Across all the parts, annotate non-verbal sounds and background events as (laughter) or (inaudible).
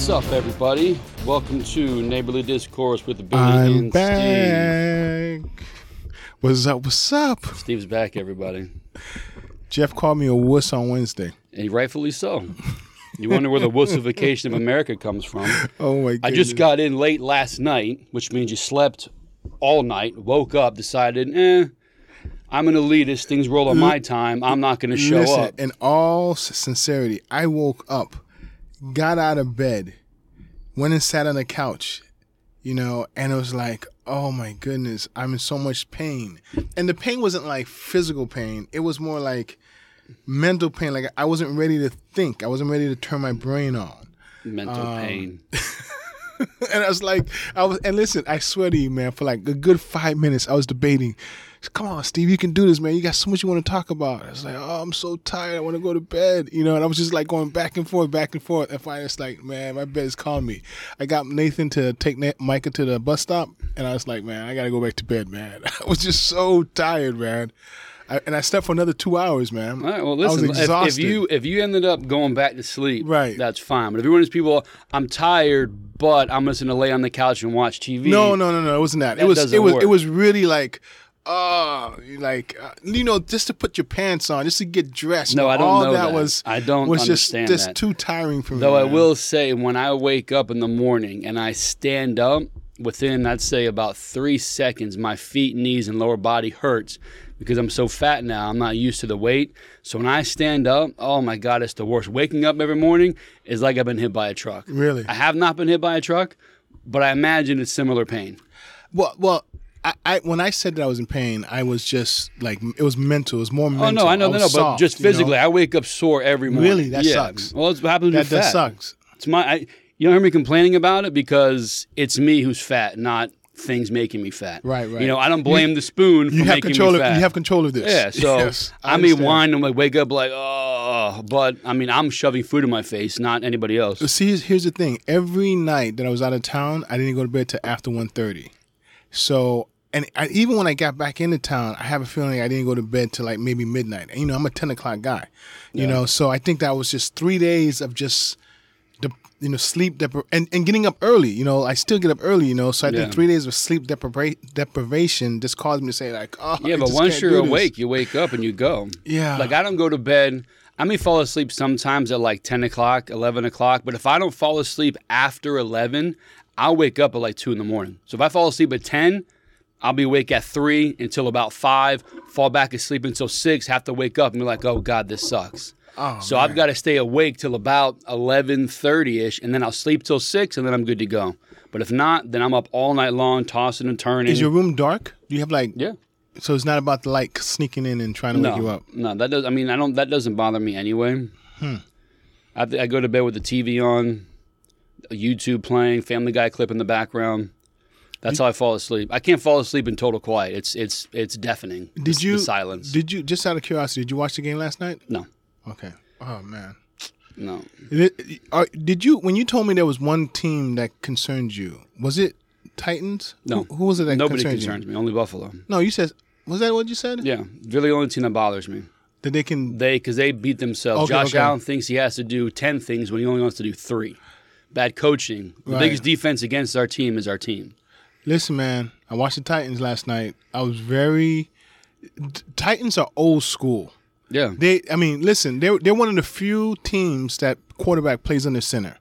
What's up, everybody? Welcome to Neighborly Discourse with the Billy I'm and back. What's up? What's up? Steve's back, everybody, Jeff called me a wuss on Wednesday. and rightfully so. You wonder where the wussification of America comes from. (laughs) Oh my god! I just got in late last night, which means you slept all night, woke up, decided, eh, I'm an elitist. Things roll on my time. I'm not going to show Listen, up. in all sincerity, I woke up, got out of bed, went and sat on the couch, you know, and it was like, oh my goodness, I'm in so much pain. And the pain wasn't like physical pain, it was more like mental pain. Like I wasn't ready to think, I wasn't ready to turn my brain on. Mental um, pain. (laughs) and I was like, I was, and listen, I swear to you, man, for like a good five minutes, I was debating. Come on, Steve, you can do this, man. You got so much you want to talk about. I was like, oh, I'm so tired. I want to go to bed, you know. And I was just like going back and forth, back and forth. And finally, it's like, man, my bed is calling me. I got Nathan to take Na- Micah to the bus stop, and I was like, man, I got to go back to bed, man. (laughs) I was just so tired, man. I, and I slept for another two hours, man. All right. Well, I was listen. If, if you if you ended up going back to sleep, Right. that's fine. But if you're one of these people, I'm tired, but I'm just gonna lay on the couch and watch TV. No, no, no, no. It wasn't that. That it was. It was. work. It was really like, uh, like uh, you know, just to put your pants on, just to get dressed. No, I don't All know that, that. was. I don't was just understand just that. too tiring for me. Though I man. will say, when I wake up in the morning and I stand up, within I'd say about three seconds, my feet, knees, and lower body hurts because I'm so fat now. I'm not used to the weight. So when I stand up, oh my God, it's the worst. Waking up every morning is like I've been hit by a truck. Really? I have not been hit by a truck, but I imagine it's similar pain. Well, well. I, I when I said that I was in pain, I was just like it was mental. It was more mental. Oh no, I know, no, was no, but soft, just you know? physically, I wake up sore every morning. Really? That yeah. sucks. Well, it's what happens That with fat. that sucks. It's my. I, you don't hear me complaining about it because it's me who's fat, not things making me fat. Right, right. You know, I don't blame the spoon for You have making control. me Of, fat. you have control of this. yeah, so (laughs) Yes, I, may understand. whine and like wake up like oh, but I mean I'm shoving food in my face, not anybody else. See, here's, here's the thing. Every night that I was out of town, I didn't go to bed till after 1.30. So, and I, even when I got back into town, I have a feeling I didn't go to bed till like maybe midnight. And, you know, I'm a 10 o'clock guy. You know, so I think that was just three days of just, the, you know, sleep depri- and, and getting up early. You know, I still get up early. You know, so I Yeah. think three days of sleep depri- deprivation just caused me to say like, oh, Yeah, I but once you're awake, you wake up and you go. Yeah. Like I don't go to bed. I may fall asleep sometimes at like 10 o'clock, 11 o'clock, but if I don't fall asleep after 11, I'll wake up at like 2 in the morning. So if I fall asleep at 10, I'll be awake at 3 until about 5, fall back asleep until 6, have to wake up and be like, oh God, this sucks. Oh, so I've got to stay awake till about 11.30ish, and then I'll sleep till 6, and then I'm good to go. But if not, then I'm up all night long, tossing and turning. Is your room dark? Do you have like, yeah. so it's not about the light sneaking in and trying to no, wake you up? No, that does. I mean, I don't. That doesn't bother me anyway. Hmm. I, I go to bed with the TV on, YouTube playing, Family Guy clip in the background. That's how I fall asleep. I can't fall asleep in total quiet. It's it's it's deafening. Did the, you the silence? Did you just out of curiosity? Did you watch the game last night? no, Okay. Oh man. no. Did, uh, did you when you told me there was one team that concerned you? Was it Titans? No. Who, who was it that Nobody concerned concerns you? me. Only Buffalo. No, you said. Was that what you said? Yeah, really the only team that bothers me. That they can. They because they beat themselves. Okay, Josh okay. Allen thinks he has to do ten things when he only wants to do three. Bad coaching. The Right. biggest defense against our team is our team. Listen, man. I watched the Titans last night. I was very. Titans are old school. Yeah. They. I mean, listen. They're they're one of the few teams that quarterback plays under center.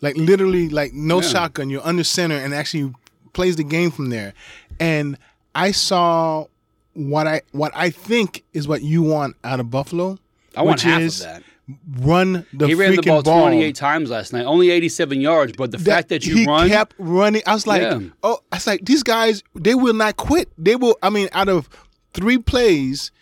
Like literally, like no Yeah. shotgun. You're under center and actually plays the game from there. And I saw what I what I think is what you want out of Buffalo. I want half is of that. Run the He ran the freaking ball, 28 times last night, only 87 yards. But the fact that you he run, kept running. I was like, Yeah. oh, I was like, these guys, they will not quit. They will. I mean, out of three plays,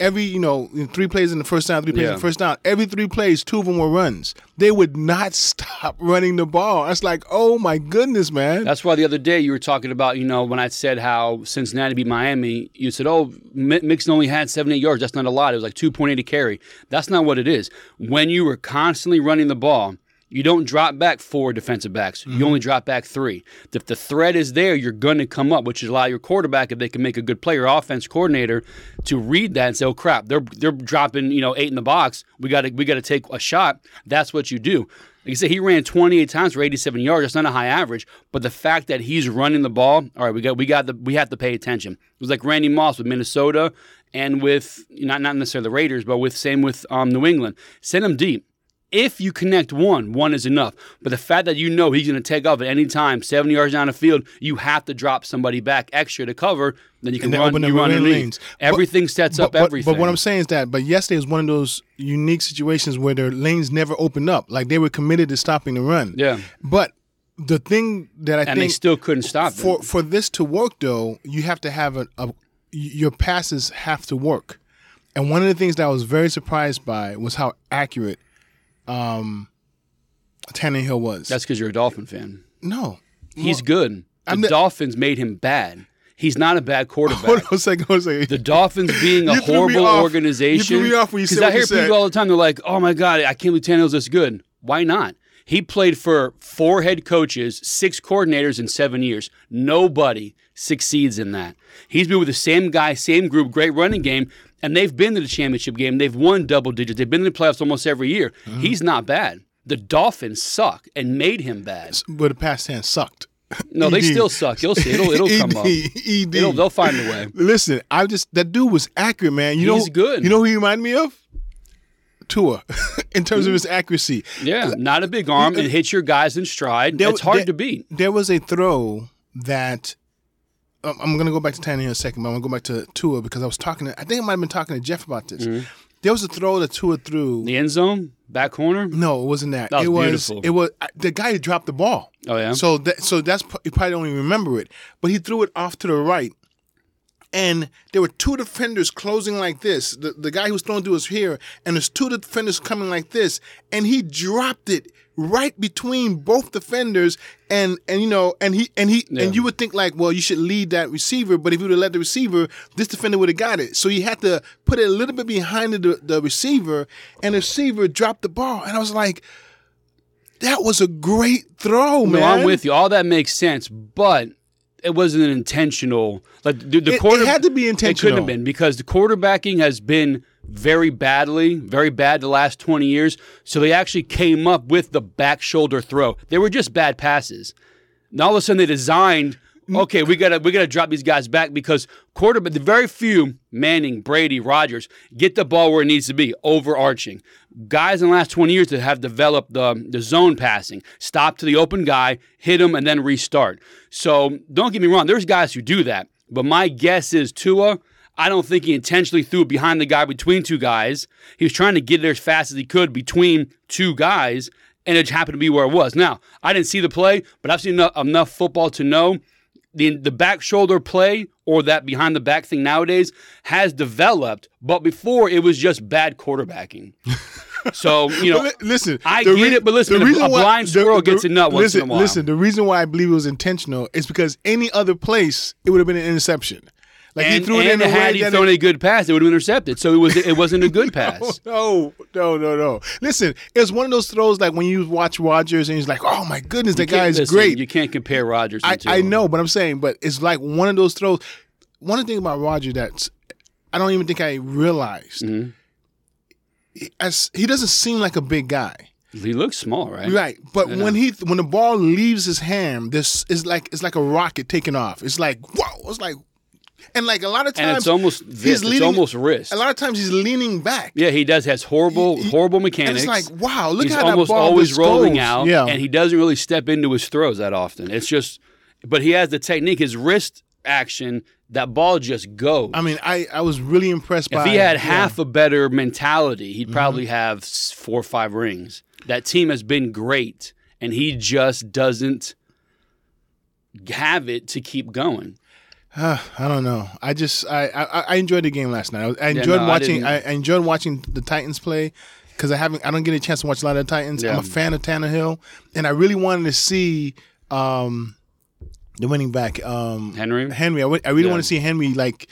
every you know, three plays in the first down, three plays in the first down. Every three plays, two of them were runs. They would not (laughs) stop running the ball. I was like, oh my goodness, man. that's why the other day you were talking about, you know, when I said how Cincinnati beat Miami, you said, oh, Mi- Mixon only had 78 yards. That's not a lot. It was like 2.8 a carry. That's not what it is. When you were constantly running the ball, You don't drop back four defensive backs. Mm-hmm. You only drop back three. If the threat is there, you're going to come up, which is allow your quarterback, if they can make a good play, your offense coordinator, to read that and say, "Oh crap, they're they're dropping you know eight in the box. We got to we got to take a shot." That's what you do. Like I said, he ran 28 times for 87 yards. That's not a high average, but the fact that he's running the ball, all right, we got we got the we have to pay attention. It was like Randy Moss with Minnesota and with not not necessarily the Raiders, but with same with um, New England. Send him deep. If you connect one, one is enough. But the fact that you know he's going to take off at any time, 70 yards down the field, you have to drop somebody back extra to cover. Then you can And run, open you run lane and lead. lanes. But- Everything sets up but, but- everything. But what I'm saying is that, but yesterday was one of those unique situations where their lanes never opened up. Like they were committed to stopping the run. Yeah. But the thing that I and they still couldn't stop for it. for this to work though, you have to have a, a your passes have to work. And one of the things that I was very surprised by was how accurate um Tannehill was. That's because you're a Dolphin fan. no. He's good. The I'm the- Dolphins made him bad. He's not a bad quarterback. (laughs) Hold on a second. Hold on a second. the Dolphins (laughs) being a horrible organization. You threw me off when you said I hear people all the time. They're like, "Oh my god, I can't believe Tannehill's this good." Why not? He played for four head coaches, six coordinators in seven years. Nobody succeeds in that. He's been with the same guy, same group, great running game, and they've been to the championship game. They've won double digits. They've been in the playoffs almost every year. Uh-huh. He's not bad. The Dolphins suck and made him bad. but the past tense sucked. No, they (laughs) still suck. You'll see. It'll, it'll (laughs) come up. It'll, they'll find a way. Listen, I just that dude was accurate, man. You He's know, good. You know who he reminded me of? Tua, (laughs) in terms of his accuracy. Yeah, not a big arm and hits your guys in stride. There- it's hard there- to beat. There was a throw that um, I'm going to go back to Tannehill in a second, but I'm going to go back to Tua because I was talking. To, I think I might have been talking to Jeff about this. There was a throw that Tua threw. The end zone, back corner. No, it wasn't that. That was it was. beautiful. It was the guy who dropped the ball. Oh yeah. So that so that's you probably don't even remember it, but he threw it off to the right, and there were two defenders closing like this. The the guy who was throwing to was here, and there's two defenders coming like this, and he dropped it right between both defenders, and and you know, and he and he Yeah. and you would think like, well, you should lead that receiver, but if you would have let the receiver, this defender would have got it. So he had to put it a little bit behind the the receiver, and the receiver dropped the ball, and I was like. That was a great throw, no, man. I'm with you. All that makes sense, but it wasn't an intentional. Like the, the It- it had to be intentional. It couldn't have been because the quarterbacking has been very badly, very bad the last 20 years. So they actually came up with the back shoulder throw. They were just bad passes. And all of a sudden they designed. Mm. Okay, we gotta we gotta drop these guys back because quarterback the very few Manning, Brady, Rodgers get the ball where it needs to be, overarching. Guys in the last 20 years that have developed the the zone passing, stop to the open guy, hit him, and then restart. So don't get me wrong, there's guys who do that. But my guess is Tua, I don't think he intentionally threw it behind the guy between two guys. He was trying to get there as fast as he could between two guys, and it happened to be where it was. Now, I didn't see the play, but I've seen enough, enough football to know the the back shoulder play or that behind the back thing nowadays has developed, but before it was just bad quarterbacking. (laughs) so you know, listen, I the get it, but listen, the a- reason a why- blind squirrel gets a nut once listen, in a while. Listen, the reason why I believe it was intentional is because any other place it would have been an interception. Like and, he threw it in a had he thrown it, a good pass, it would have intercepted. So it was it wasn't a good (laughs) pass. no, no, no, no. Listen, it's one of those throws like when you watch Rodgers and he's like, "Oh my goodness, that guy is Listen, great." You can't compare Rodgers. I. I know, but I'm saying, but it's like one of those throws. One of the things about Roger that's I don't even think I realized. Mm-hmm. As he doesn't seem like a big guy. He looks small, right? Right, but when he when the ball leaves his hand, this is like it's like a rocket taking off. It's like whoa! It's like, and like a lot of times And it's almost this. It's almost wrist. A lot of times he's leaning back. Yeah, he does. Has horrible, He- he- horrible and mechanics. it's like wow! Look He's how almost that ball always just rolling goes. out, Yeah, and he doesn't really step into his throws that often. It's just, but he has the technique. His wrist action, that ball just goes. I mean, I I was really impressed by. if he had yeah. Mm-hmm. half a better mentality, he'd probably have four or five rings. That team has been great, and he just doesn't have it to keep going. I don't know. I just I, I I enjoyed the game last night. I, I enjoyed no, watching. I, I enjoyed watching the Titans play because I haven't. I don't get a chance to watch a lot of the Titans. I'm a fan of Tannehill, and I really wanted to see um, the winning back um, Henry? Henry. I, I really Yeah. want to see Henry. Like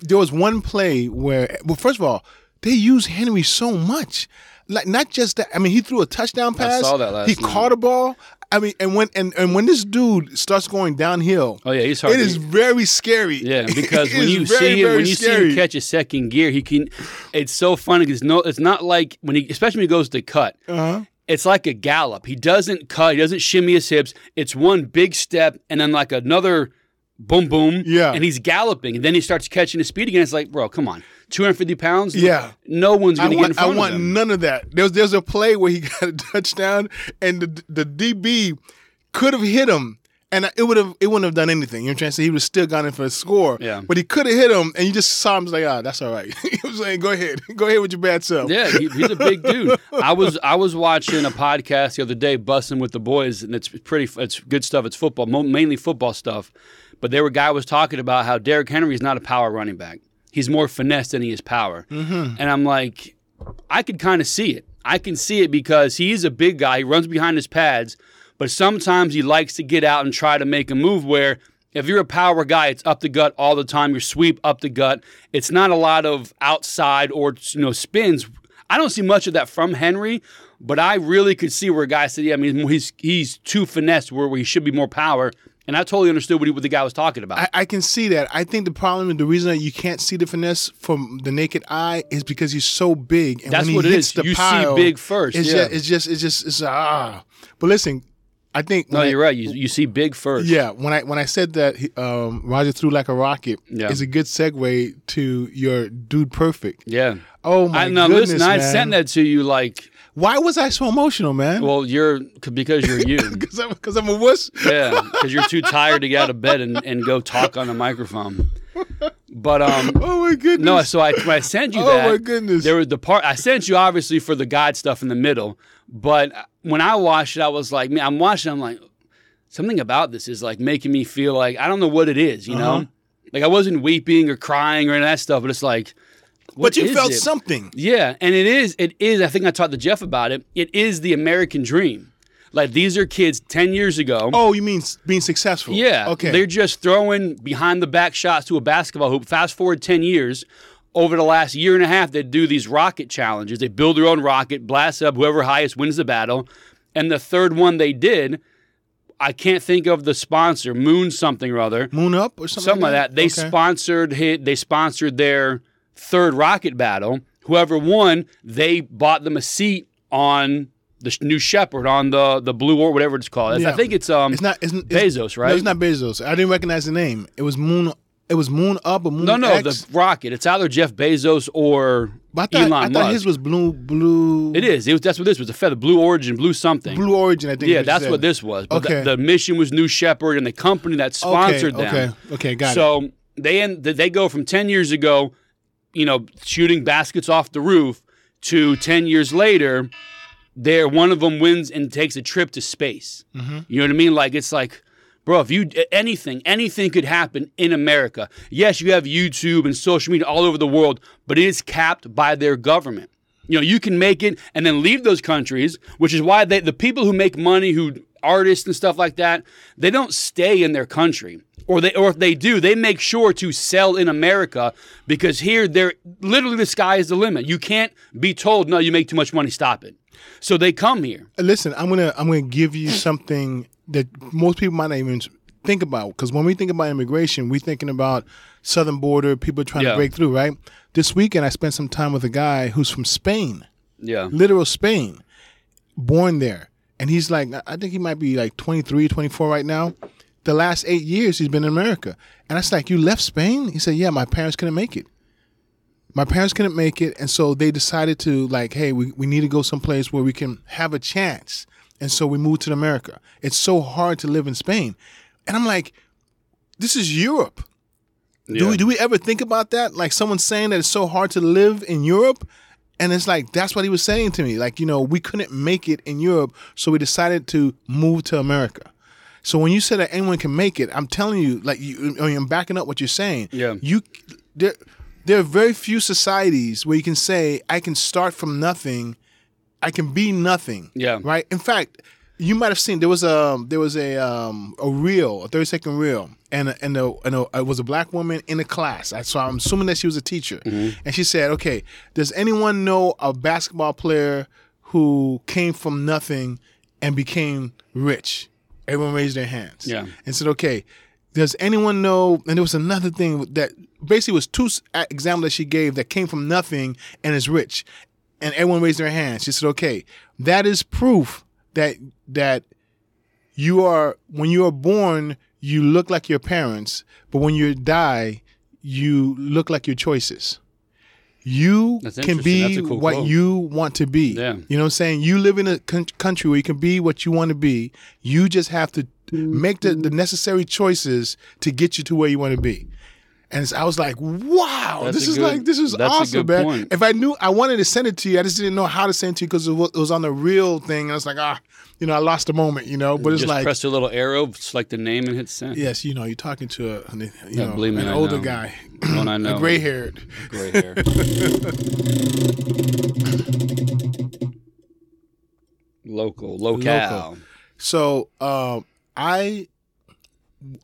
there was one play where, well, first of all, they use Henry so much. Like not just that. I mean, he threw a touchdown pass. saw that last He night. caught a ball. I mean, and when and, and when this dude starts going downhill, Oh yeah, he's hard. it is very scary. Yeah, (laughs) because when you very, see him, when you see him catch a second gear, he can. It's so funny because no, it's not like when he, especially when he goes to cut. Uh-huh. it's like a gallop. He doesn't cut, he doesn't shimmy his hips. It's one big step and then like another boom boom. Yeah. And he's galloping. And then he starts catching his speed again. It's like, bro, come on. 250 pounds? Yeah. No one's I gonna get in want, I front want of him. none of that. There's there's a play where he (laughs) got a touchdown and the the DB could have hit him and it would have it wouldn't have done anything. You know what I'm trying to say? He would have still gone in for a score. Yeah. But he could have hit him and you just saw him like, ah, that's all right. (laughs) he was saying, go ahead. (laughs) Go ahead with your bad self. Yeah, he, he's a big dude. I was I was watching a podcast the other day, Bussin' With The Boys, and it's pretty. It's good stuff. It's football, mainly football stuff. But there were guy was talking about how Derrick Henry is not a power running back. He's more finesse than he is power. Mm-hmm. And I'm like, I could kind of see it. I can see it because he's a big guy. He runs behind his pads, but sometimes he likes to get out and try to make a move where if you're a power guy, it's up the gut all the time. Your sweep up the gut. It's not a lot of outside or you know spins. I don't see much of that from Henry, but I really could see where guys guy said, "Yeah, I mean, he's he's too finesse where he should be more power." And I totally understood what, he, what the guy was talking about. I, I can see that. I think the problem and the reason that you can't see the finesse from the naked eye is because he's so big. And That's when he what it hits is. The You see big first, It's yeah. just, it's just, it's just, it's ah. But listen, I think no, you're right. You, you see big first. Yeah, when I when I said that um, Roger threw like a rocket, Yeah. is a good segue to your Dude Perfect. Yeah. Oh my I know. goodness, Listen, I sent that to you like, Why was I so emotional, man? well, you're because you're you. (laughs) Because I'm, 'cause I'm a wuss. Yeah, because you're too tired to get out of bed and, and go talk on the microphone. But um, (laughs) Oh my goodness. no. So I when I sent you (laughs) Oh, that, my goodness. there was the part I sent you obviously for the God stuff in the middle. But when I watched it, I was like, man, I'm watching. I'm like, something about this is like making me feel like I don't know what it is. You Uh-huh. know, like I wasn't weeping or crying or any of that stuff, but it's like, but you felt it? something. Yeah, and it is. It is. I think I talked to Jeff about it. It is the American dream. Like these are kids ten years ago. Oh, you mean being successful? Yeah. Okay. They're just throwing behind the back shots to a basketball hoop. Fast forward 10 years. Over the last year and a half, they do these rocket challenges. They build their own rocket, blast up, whoever highest wins the battle. And the third one they did, I can't think of the sponsor, Moon something or other. Moon up or something. Something like that. They Okay. sponsored hit they sponsored their third rocket battle. Whoever won, they bought them a seat on the New Shepard on the the blue or whatever it's called. I think it's um It's not. It's, it's, Bezos, right? No, it's not Bezos. I didn't recognize the name. It was Moon. It was Moon Up or Moon No, no, X. the rocket. It's either Jeff Bezos or But I thought, Elon I thought Musk. his was blue. Blue. it is. It was. That's what this was. A feather, blue origin, blue something. Blue Origin. I think. yeah, that's said. what this was. But Okay. the, the mission was New Shepard, and the company that sponsored okay, them. Okay. Okay. Got it. so they end, they go from ten years ago, you know, shooting baskets off the roof, to ten years later, there one of them wins and takes a trip to space. Mm-hmm. You know what I mean? Like it's like, bro, if you anything, anything could happen in America. Yes, you have YouTube and social media all over the world, but it is capped by their government. You know, you can make it and then leave those countries, which is why they, the people who make money, who artists and stuff like that, they don't stay in their country. Or they or if they do, they make sure to sell in America because here they're literally the sky is the limit. You can't be told, no, you make too much money, stop it. So they come here. Uh, listen, I'm gonna I'm gonna give you something that most people might not even think about because when we think about immigration, we're thinking about southern border, people trying Yeah. to break through, right? This weekend, I spent some time with a guy who's from Spain, Yeah. literal Spain, born there, and he's like, I think he might be like 23, 24 right now. The last eight years, he's been in America, and I was like, "You left Spain?" He said, "Yeah, my parents couldn't make it." my parents couldn't make it and so they decided to like hey we, we need to go someplace where we can have a chance. And so we moved to america. It's so hard to live in spain. And i'm like this is europe. Do, we, do we ever think about that? Like someone saying that it's so hard to live in europe? And it's like that's what he was saying to me. Like you know we couldn't make it in europe so we decided to move to america so when you say that anyone can make it i'm telling you like you I mean, i'm backing up what you're saying Yeah. you there there are very few societies where you can say I can start from nothing, I can be nothing. Yeah. Right. In fact, you might have seen there was a there was a um, a reel, a thirty second reel, and and, a, and a, it was a black woman in a class. I- So I'm assuming that she was a teacher, and she said, "Okay, does anyone know a basketball player who came from nothing and became rich?" Everyone raised their hands. Yeah. and said, "Okay, does anyone know?" And there was another thing that basically was two examples that she gave that came from nothing and is rich. and everyone raised their hands. She said, "Okay, that is proof that that you are when you are born, you look like your parents, but when you die, you look like your choices." You can be cool what quote. you want to be. Yeah. You know what I'm saying? You live in a con- country where you can be what you want to be. You just have to make the, the necessary choices to get you to where you want to be. And I was like, wow, That's this is good- like, this is awesome, man. point. If I knew, I wanted to send it to you. I just didn't know how to send it to you because it it was on the real thing. And I was like, ah, you know, I lost a moment, you know, but it's Just like, press a little arrow, select the name, and hit send. yes, you know, you're talking to a, you Yeah, know, me, an I older know. guy, One I (clears throat) know. a gray haired. Gray hair. (laughs) Local, locale. Local. So uh, I,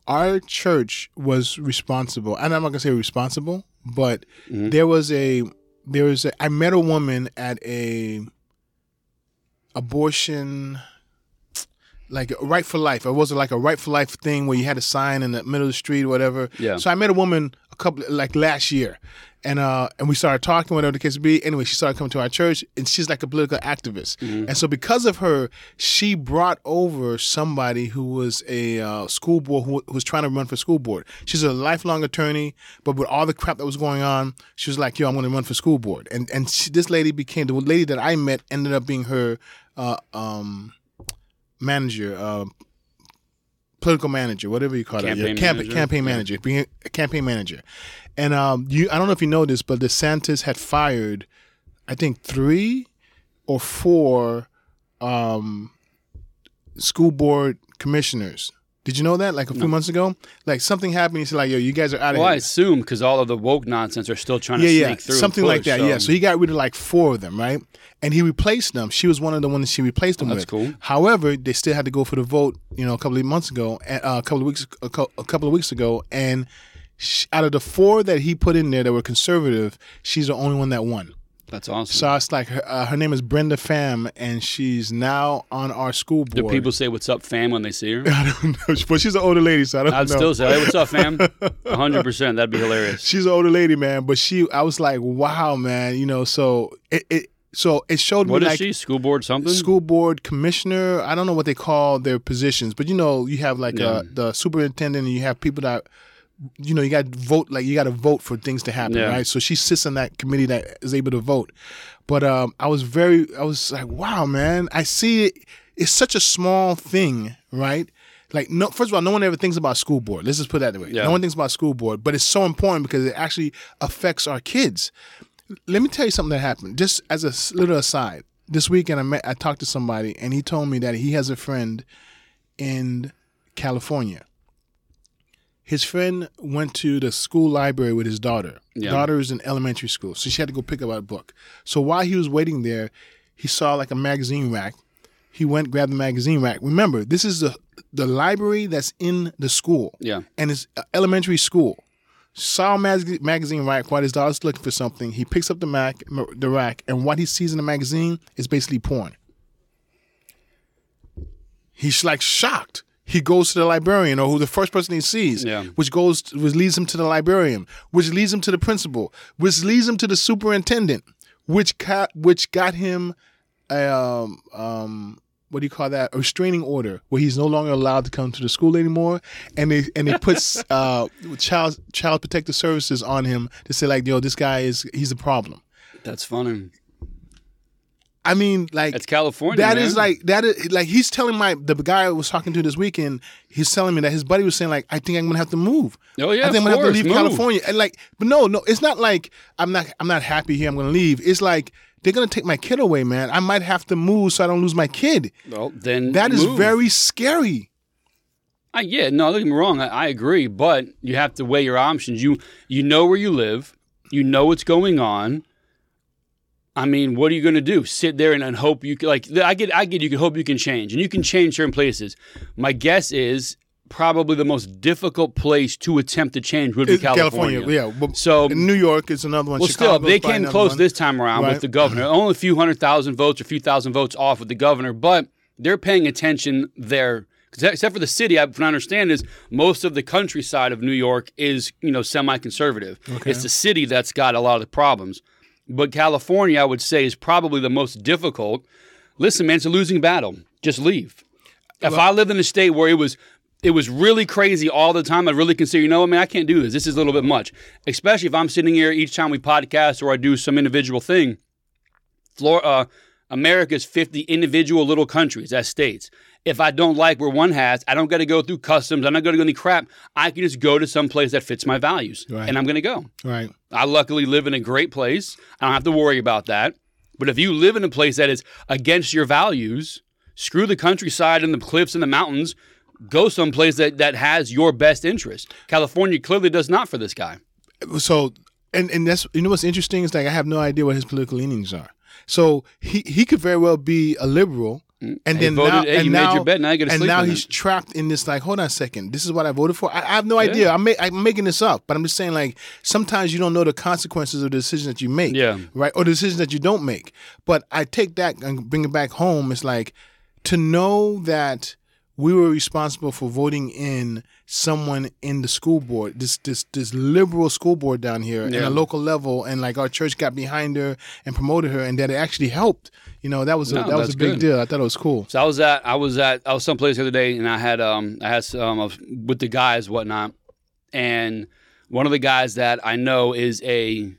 our church was responsible, and I'm not gonna say responsible, but mm-hmm. there was a there was a, I met a woman at a abortion like right for life. It wasn't like a right for life thing where you had a sign in the middle of the street or whatever. Yeah. So I met a woman a couple like last year, and uh and we started talking whatever the case be. Anyway, she started coming to our church, and she's like a political activist. And so because of her, she brought over somebody who was a uh, school board who, who was trying to run for school board. She's a lifelong attorney, but with all the crap that was going on, she was like, "Yo, I'm going to run for school board." And and she, this lady became the lady that I met ended up being her. Uh, um, manager, uh, political manager, whatever you call it, Campaign campaign manager, a campaign manager. And um, you, I don't know if you know this, but DeSantis had fired, I think three or four um, school board commissioners. Did you know that? Like a few months ago, like something happened. He said, "Like, yo, you guys are out of Well, I assume because all of the woke nonsense are still trying to yeah, sneak yeah, through. something like push, that. Yeah, so he got rid of like four of them, right? And he replaced them. She was one of the ones she replaced them that's with. cool. However, they still had to go for the vote. You know, a couple of months ago, uh, a couple of weeks, a a couple of weeks ago, and sh out of the four that he put in there that were conservative, she's the only one that won. That's awesome. So it's like her, uh, her name is Brenda Pham, and she's now on our school board. Do people say "What's up, fam" when they see her? (laughs) I don't know, but she's an older lady, so I don't I'd know. still say, "Hey, what's up, fam?" (laughs) hundred percent. That'd be hilarious. she's an older lady, man. But she, I was like, wow, man. You know, so it, it so it showed What me is like she? School board something? school board commissioner. I don't know what they call their positions, but you know, you have like Yeah. uh, the superintendent, and you have people that. You know, you got to vote like you got to vote for things to happen, Yeah. right? So she sits on that committee that is able to vote. But um, I was very, I was like, wow, man, I see it. It's such a small thing, right? Like, no, first of all, no one ever thinks about school board. Let's just put that way. Yeah. No one thinks about school board, but it's so important because it actually affects our kids. Let me tell you something that happened. Just as a little aside, this weekend I met, I talked to somebody, and he told me that he has a friend in California. His friend went to the school library with his daughter. Yeah. Daughter is in elementary school, so she had to go pick up a book. So while he was waiting there, he saw like a magazine rack. He went grabbed the magazine rack. Remember, this is the the library that's in the school Yeah. and it's elementary school. Saw a mag- magazine rack while his daughter's looking for something. He picks up the mac, the rack, and what he sees in the magazine is basically porn. He's like shocked. He goes to the librarian, or who the first person he sees, Yeah. which goes, which leads him to the librarian, which leads him to the principal, which leads him to the superintendent, which got, which got him, a, um, um, what do you call that? A restraining order where he's no longer allowed to come to the school anymore, and they and they puts (laughs) uh, child child protective services on him to say like, yo, this guy is he's a problem. That's funny. I mean, like It's California. that man. is like that is like he's telling my the guy I was talking to this weekend. He's telling me that his buddy was saying like, I think I'm gonna have to move. Oh, yeah, I think I'm gonna have to leave move. California. And like, but no, no, it's not like I'm not I'm not happy here. I'm gonna leave. It's like they're gonna take my kid away, man. I might have to move so I don't lose my kid. Well, then That is move. very scary. I, yeah, no, don't get me wrong. I, I agree, but you have to weigh your options. You you know where you live. You know what's going on. I mean, what are you going to do? Sit there and, and hope you can, like I get I get you can hope you can change and you can change certain places. My guess is probably the most difficult place to attempt to change would be It's California. yeah. So New York is another one. well, Chicago's still, they came close one. this time around Right. with the governor. Uh-huh. Only a few hundred thousand votes or a few thousand votes off with the governor, but they're paying attention there. Except for the city, I, what I understand is most of the countryside of New York is, you know, semi-conservative. Okay. It's the city that's got a lot of the problems. But California, I would say, is probably the most difficult. Listen, man, it's a losing battle. Just leave. If I lived in a state where it was it was really crazy all the time, I'd really consider, you know what, man, I can't do this. This is a little bit much. Especially if I'm sitting here each time we podcast or I do some individual thing. Florida, uh, America's 50 individual little countries as states. If I don't like where one has, I don't got to go through customs. I'm not going to go any crap. I can just go to some place that fits my values, Right. and I'm going to go. Right. I luckily live in a great place. I don't have to worry about that. But if you live in a place that is against your values, screw the countryside and the cliffs and the mountains. Go someplace that, that has your best interest. California clearly does not for this guy. so and and that's you know what's interesting is like I have no idea what his political leanings are. So he he could very well be a liberal, and He then voted- now hey, and you made now, now and now he's it. trapped in this like hold on a second, this is what I voted for. I, I have no idea. I'm ma- I'm making this up, but I'm just saying like sometimes you don't know the consequences of the decisions that you make, Yeah. right, or the decisions that you don't make. But I take that and bring it back home. It's like to know that we were responsible for voting in someone in the school board, this this this liberal school board down here at Yeah. a local level, and like our church got behind her and promoted her, and that it actually helped. You know, that was a, No, that was a big good. deal. I thought it was cool. So I was at I was at I was someplace the other day and I had um I had some of with the guys whatnot, and one of the guys that I know is a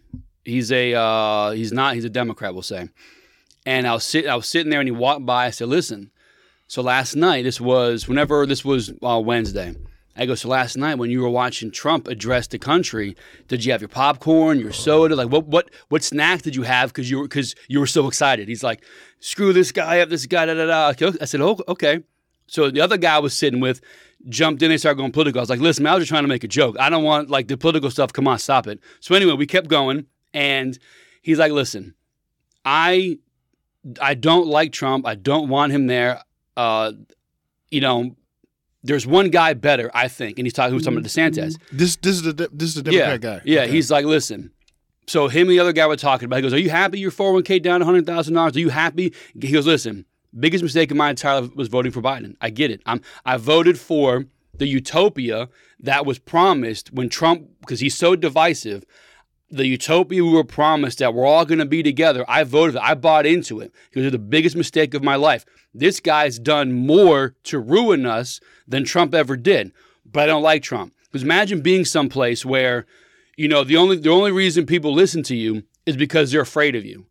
he's a uh, he's not he's a Democrat we'll say, and I was sit I was sitting there and he walked by I said listen, so last night this was whenever this was uh, Wednesday. I go, so last night when you were watching Trump address the country, did you have your popcorn, your soda? Like, what what what snacks did you have? Because you were because you were so excited. He's like, screw this guy up, this guy, da da da. I said, oh, okay. So the other guy I was sitting with jumped in and started going political. I was like, listen, man, I was just trying to make a joke. I don't want like the political stuff. Come on, stop it. So anyway, we kept going, and he's like, listen, I I don't like Trump. I don't want him there. Uh, you know, there's one guy better, I think, and he's talking. Was talking about mm-hmm. DeSantis. This this is the this is the Yeah, Democrat guy. yeah. Okay. He's like, listen. So him and the other guy were talking about. He goes, "Are you happy your 401k down hundred thousand dollars? Are you happy?" He goes, "Listen, biggest mistake of my entire life was voting for Biden. I get it. I'm I voted for the utopia that was promised when Trump, because he's so divisive." The utopia we were promised that we're all going to be together. I voted. I bought into it. It was the biggest mistake of my life. This guy's done more to ruin us than Trump ever did. But I don't like Trump because imagine being someplace where, you know, the only the only reason people listen to you is because they're afraid of you.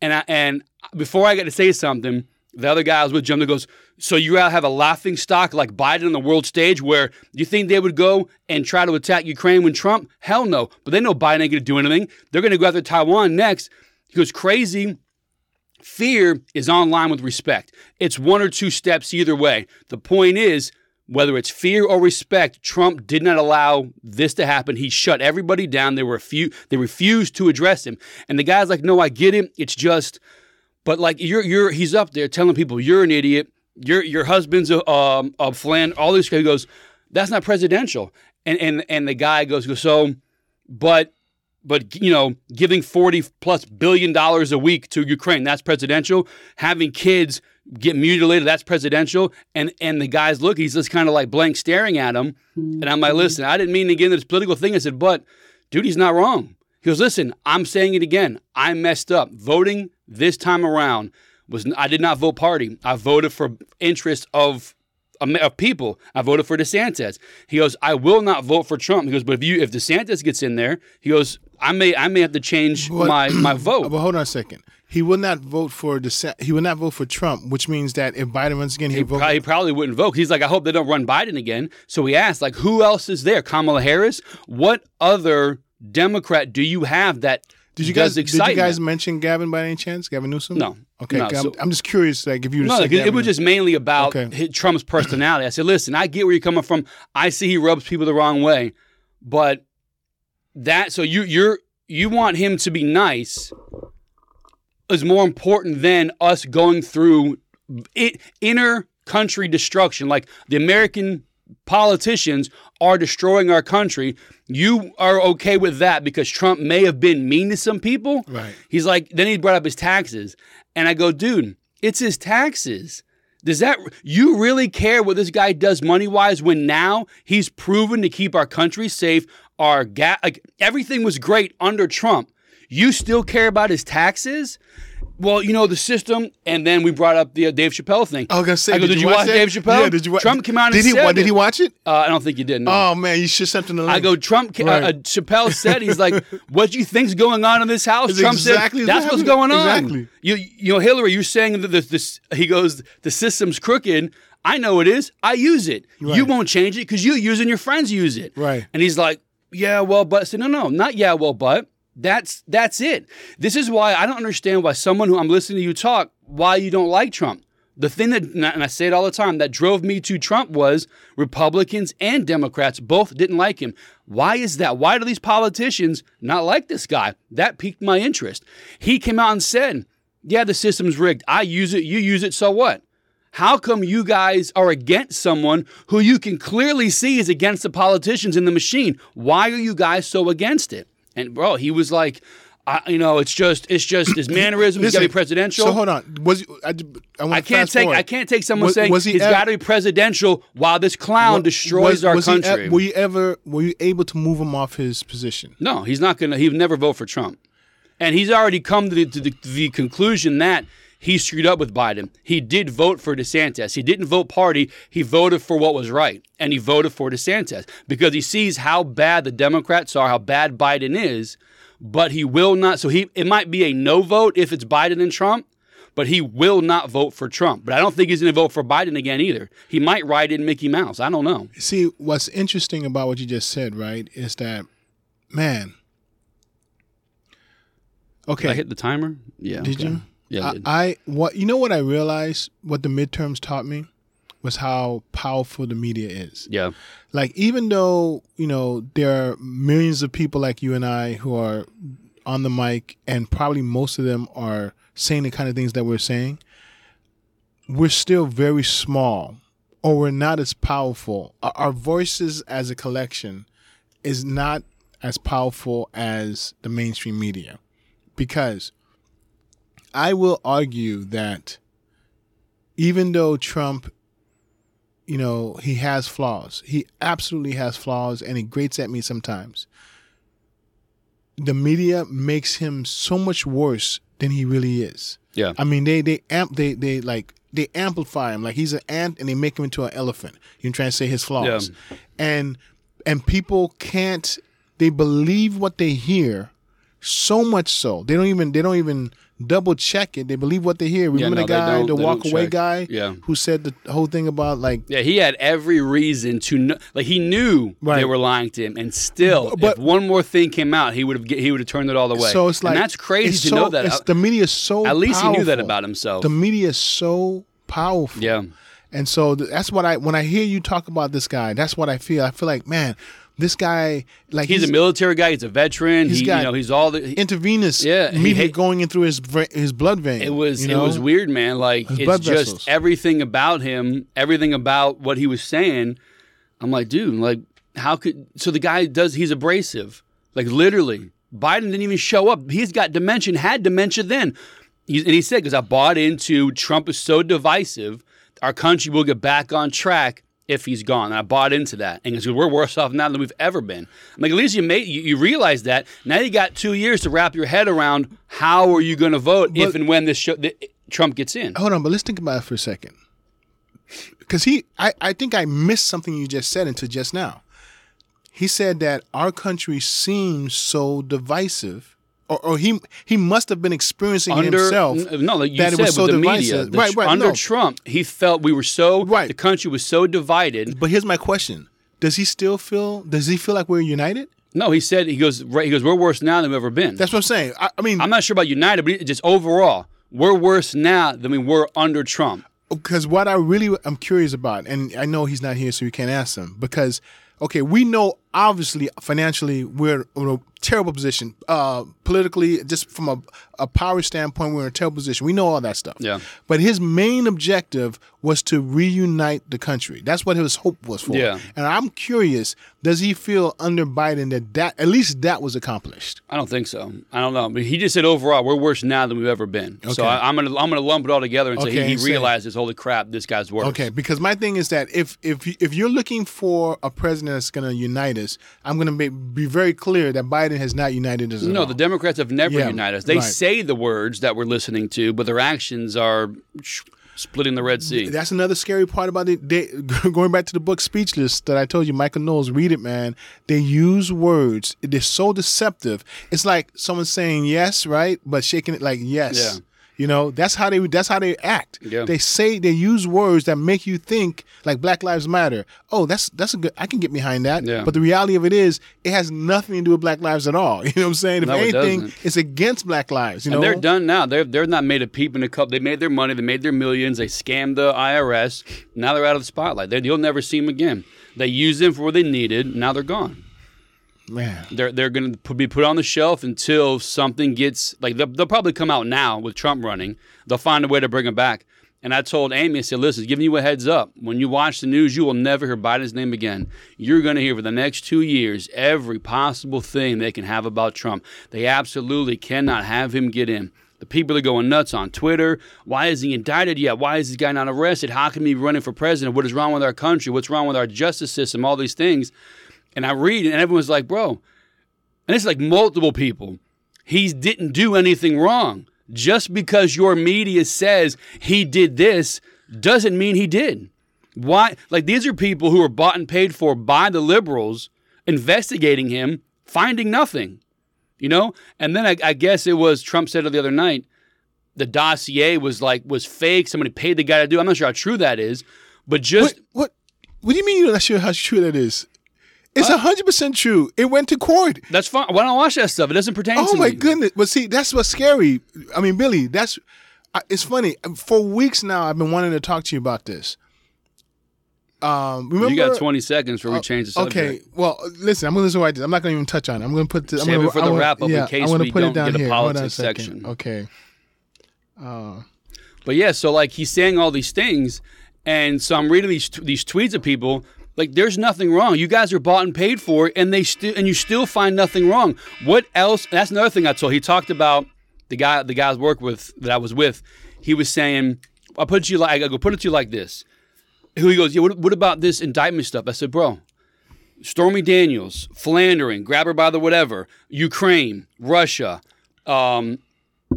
And I, and before I got to say something, the other guy I was with Jim, and goes, "So you have a laughing stock like Biden on the world stage, where you think they would go and try to attack Ukraine when Trump? Hell no! But they know Biden ain't gonna do anything. They're gonna go after Taiwan next." He goes, "Crazy." Fear is on line with respect. It's one or two steps either way. The point is, whether it's fear or respect, Trump did not allow this to happen. He shut everybody down. They few. they refused to address him. And the guy's like, "No, I get it. It's just, but like you're you're he's up there telling people you're an idiot. Your your husband's a um a flan. All this guy goes, that's not presidential. And and and the guy goes, goes so, but but you know, giving forty plus billion dollars a week to Ukraine, that's presidential. Having kids get mutilated, that's presidential. And and the guys look, he's just kind of like blank staring at him. And I'm like, listen, I didn't mean to get into this political thing. I said, but dude, he's not wrong. He goes, listen, I'm saying it again. I messed up. Voting this time around was I did not vote party. I voted for interest of um, of people. I voted for DeSantis. He goes, I will not vote for Trump. He goes, but if you if DeSantis gets in there, he goes, I may I may have to change But- my my (clears throat) vote. But hold on a second. He will not vote for the. He will not vote for Trump, which means that if Biden runs again, He, vote. probably, he probably wouldn't vote. He's like, I hope they don't run Biden again. So he asked, like, who else is there? Kamala Harris. What other Democrat do you have that Did you guys? Did you guys me? mention Gavin by any chance? Gavin Newsom? No. Okay, No, I'm, so- I'm just curious. Like if you No, said like, it, it was just mainly about Okay. Trump's personality. I said, listen, I get where you're coming from. I see he rubs people the wrong way, but that so you you're you want him to be nice is more important than us going through it, inner country destruction. Like the American politicians are destroying our country. You are okay with that because Trump may have been mean to some people. Right. He's like, then he brought up his taxes. And I go, dude, it's his taxes. Does that, you really care what this guy does money wise when now he's proven to keep our country safe? Our gas, like everything was great under Trump. You still care about his taxes? Well, you know the system, and then we brought up the uh, Dave Chappelle thing. I was gonna say, I go, did, you watch, that? Dave Chappelle? Yeah, did you watch? Trump came out and did he? Did he watch it? Uh, I don't think you did. No. Oh man, you should the link. I go, Trump, ca- Right. uh, uh, Chappelle said, he's like, (laughs) what do you think's going on in this house? It's Trump exactly- said, that's what's going on. exactly. You, you know, Hillary, you're saying that this, this, he goes, the system's crooked. I know it is. I use it. You won't change it because you use it and your friends use it. Right. And he's like, yeah, well, but, I said, no, no, not yeah, well, but. That's that's it. This is why I don't understand why someone who I'm listening to you talk, why you don't like Trump. The thing that, and I say it all the time, that drove me to Trump was Republicans and Democrats both didn't like him. Why is that? Why do these politicians not like this guy? That piqued my interest. He came out and said, Yeah, the system's rigged. I use it, you use it, so what? How come you guys are against someone who you can clearly see is against the politicians in the machine? Why are you guys so against it? And bro, he was like, I, you know, it's just, it's just his (clears throat) mannerisms. He's got to be presidential. So hold on. Was I? I, wanna I can't take forward. I can't take someone Was- saying was he he's got to be presidential while this clown destroys was- our was he country. were you ever? Were you able to move him off his position? no, he's not gonna. He'd never vote for Trump, and he's already come to the, to the, the conclusion that he screwed up with Biden. He did vote for DeSantis. He didn't vote party. He voted for what was right, and he voted for DeSantis because he sees how bad the Democrats are, how bad Biden is. But he will not. So he it might be a no vote if it's Biden and Trump. But he will not vote for Trump. But I don't think he's going to vote for Biden again either. He might write in Mickey Mouse. I don't know. See, what's interesting about what you just said, right, is that, man. Okay, Did I hit the timer? Yeah. Did okay. you? Yeah. I I, what you know what I realized what the midterms taught me was how powerful the media is. yeah. Like even though you know there are millions of people like you and I who are on the mic, and probably most of them are saying the kind of things that we're saying, we're still very small, or we're not as powerful. Our, our voices as a collection is not as powerful as the mainstream media, because I will argue that even though Trump, you know, he has flaws, he absolutely has flaws, and he grates at me sometimes. The media makes him so much worse than he really is. Yeah. I mean, they they amp they they like they amplify him like he's an ant, and they make him into an elephant. You're trying to say his flaws, and and people can't. They believe what they hear, so much so they don't even they don't even double check it. They believe what they hear. Remember no, the guy, the walk away check. guy, Yeah. who said the whole thing about like Yeah, he had every reason to know. Like he knew they were lying to him, and still, But- if one more thing came out, he would have he would have turned it all the way. So it's like and that's crazy to so- know that. it's- the media is so. At least he knew that about himself. The media is so powerful. yeah, And so that's what I when I hear you talk about this guy, that's what I feel. I feel like, man, this guy like he's, a military guy. He's a veteran. he's he, got you know, he's all the. he- intravenous Yeah, media going in through his his blood vein. it was you it was weird, man. Like His it's blood just vessels. everything about him, everything about what he was saying. I'm like, dude, like how could so the guy does? He's abrasive, like literally. Biden didn't even show up. He's got dementia, had dementia then. He's, and he said, because I bought into Trump is so divisive, our country will get back on track if he's gone. And I bought into that. And we're worse off now than we've ever been. I'm like, at least you made you, you realize that. Now you got two years to wrap your head around how are you going to vote if and when this show, the, Trump gets in. Hold on, but let's think about it for a second. Because he, I, I think I missed something you just said until just now. He said that our country seems so divisive, or, or he he must have been experiencing under himself. n- no, like you that it said was so with the divisive. media, the Right, right, under no. Trump, he felt we were so Right. the country was so divided. But here's my question: Does he still feel? Does he feel like we're united? No, he said he goes right. He goes, we're worse now than we've ever been. That's what I'm saying. I, I mean, I'm not sure about United, but just overall, we're worse now than we were under Trump. because what I really I'm curious about, and I know he's not here, so you can't ask him. Because okay, we know obviously financially we're in a terrible position. Uh, politically, just from a, a power standpoint, we're in a terrible position. We know all that stuff. Yeah. But his main objective was to reunite the country. That's what his hope was for. Yeah. And I'm curious, does he feel under Biden that that at least that was accomplished? I don't think so. I don't know, but he just said overall we're worse now than we've ever been. So Okay. I, I'm gonna I'm gonna lump it all together and say he, he realizes, holy crap, this guy's worse. Okay, because my thing is that if if if you're looking for a president that's going to unite I'm going to be very clear that Biden has not united us. No, the Democrats have never Yeah, united us. They right. say the words that we're listening to, but their actions are splitting the Red Sea. That's another scary part about it. They, (laughs) going back to the book Speechless that I told you, Michael Knowles, read it, man. They use words. They're so deceptive. It's like someone saying yes, right, but shaking it like yes. Yeah. You know, that's how they that's how they act. Yeah. They say they use words that make you think like Black Lives Matter. Oh, that's that's a good. I can get behind that. Yeah. But the reality of it is, it has nothing to do with Black lives at all. (laughs) You know what I'm saying? If No, anything, doesn't. it's against Black lives. You and know, they're done now. They're they're not made a peep in a cup. They made their money. They made their millions. They scammed the IRS. Now they're out of the spotlight. They, you'll never see them again. They used them for what they needed. Now they're gone. Man. They're they're going to be put on the shelf until something gets like they'll, they'll probably come out now with Trump running. They'll find a way to bring him back. And I told Amy, I said, listen, giving you a heads up. When you watch the news, you will never hear Biden's name again. You're going to hear for the next two years every possible thing they can have about Trump. They absolutely cannot have him get in. The people are going nuts on Twitter. Why is he indicted yet? Why is this guy not arrested? How can he be running for president? What is wrong with our country? What's wrong with our justice system? All these things. And I read, and everyone's like, bro, and it's like multiple people. He didn't do anything wrong. Just because your media says he did this doesn't mean he did. Why? Like these are people who are bought and paid for by the liberals investigating him, finding nothing. You know? And then I, I guess it was Trump said it the other night. The dossier was like was fake. Somebody paid the guy to do. it. I'm not sure how true that is, but just What, what? What do you mean you're not sure how true that is? It's hundred percent true. It went to court. that's fine. Why don't I watch that stuff? It doesn't pertain to Oh my me. goodness! But see, that's what's scary. I mean, Billy, that's I- it's funny. For weeks now, I've been wanting to talk to you about this. Um, remember? You got 20 seconds before we change the subject. Okay. Well, listen. I'm gonna listen right. I'm not gonna even touch on it. I'm gonna put. The, I'm gonna, it for I the wanna- wrap-up in case I'm gonna we put don't it down get a here. Hold on politics second. section. Okay. But yeah, so like he's saying all these things, and so I'm reading these these tweets of people. Like, there's nothing wrong. You guys are bought and paid for, and they still and you still find nothing wrong. What else? That's another thing I told. He talked about the guy the guys work with that I was with. He was saying, "I put you like I go put it to you like this." Who he goes, "Yeah, what, what about this indictment stuff?" I said, "Bro, Stormy Daniels, philandering, grab her by the whatever, Ukraine, Russia, um,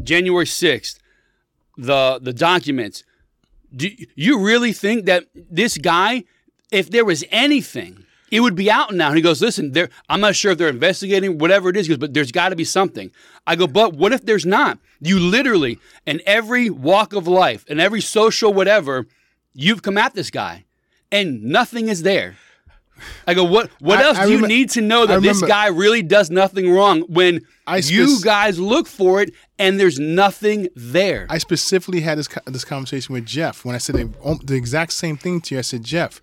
January 6th, the the documents. Do you really think that this guy, if there was anything, it would be out now? And he goes, listen, there, I'm not sure if they're investigating whatever it is, he goes, but there's got to be something. I go, but what if there's not? You literally, in every walk of life, in every social whatever, you've come at this guy, and nothing is there. I go, what? What I- else I do you need to know that this guy really does nothing wrong when I you guys look for it and there's nothing there? I specifically had this this conversation with Jeff when I said the, the exact same thing to you. I said, Jeff,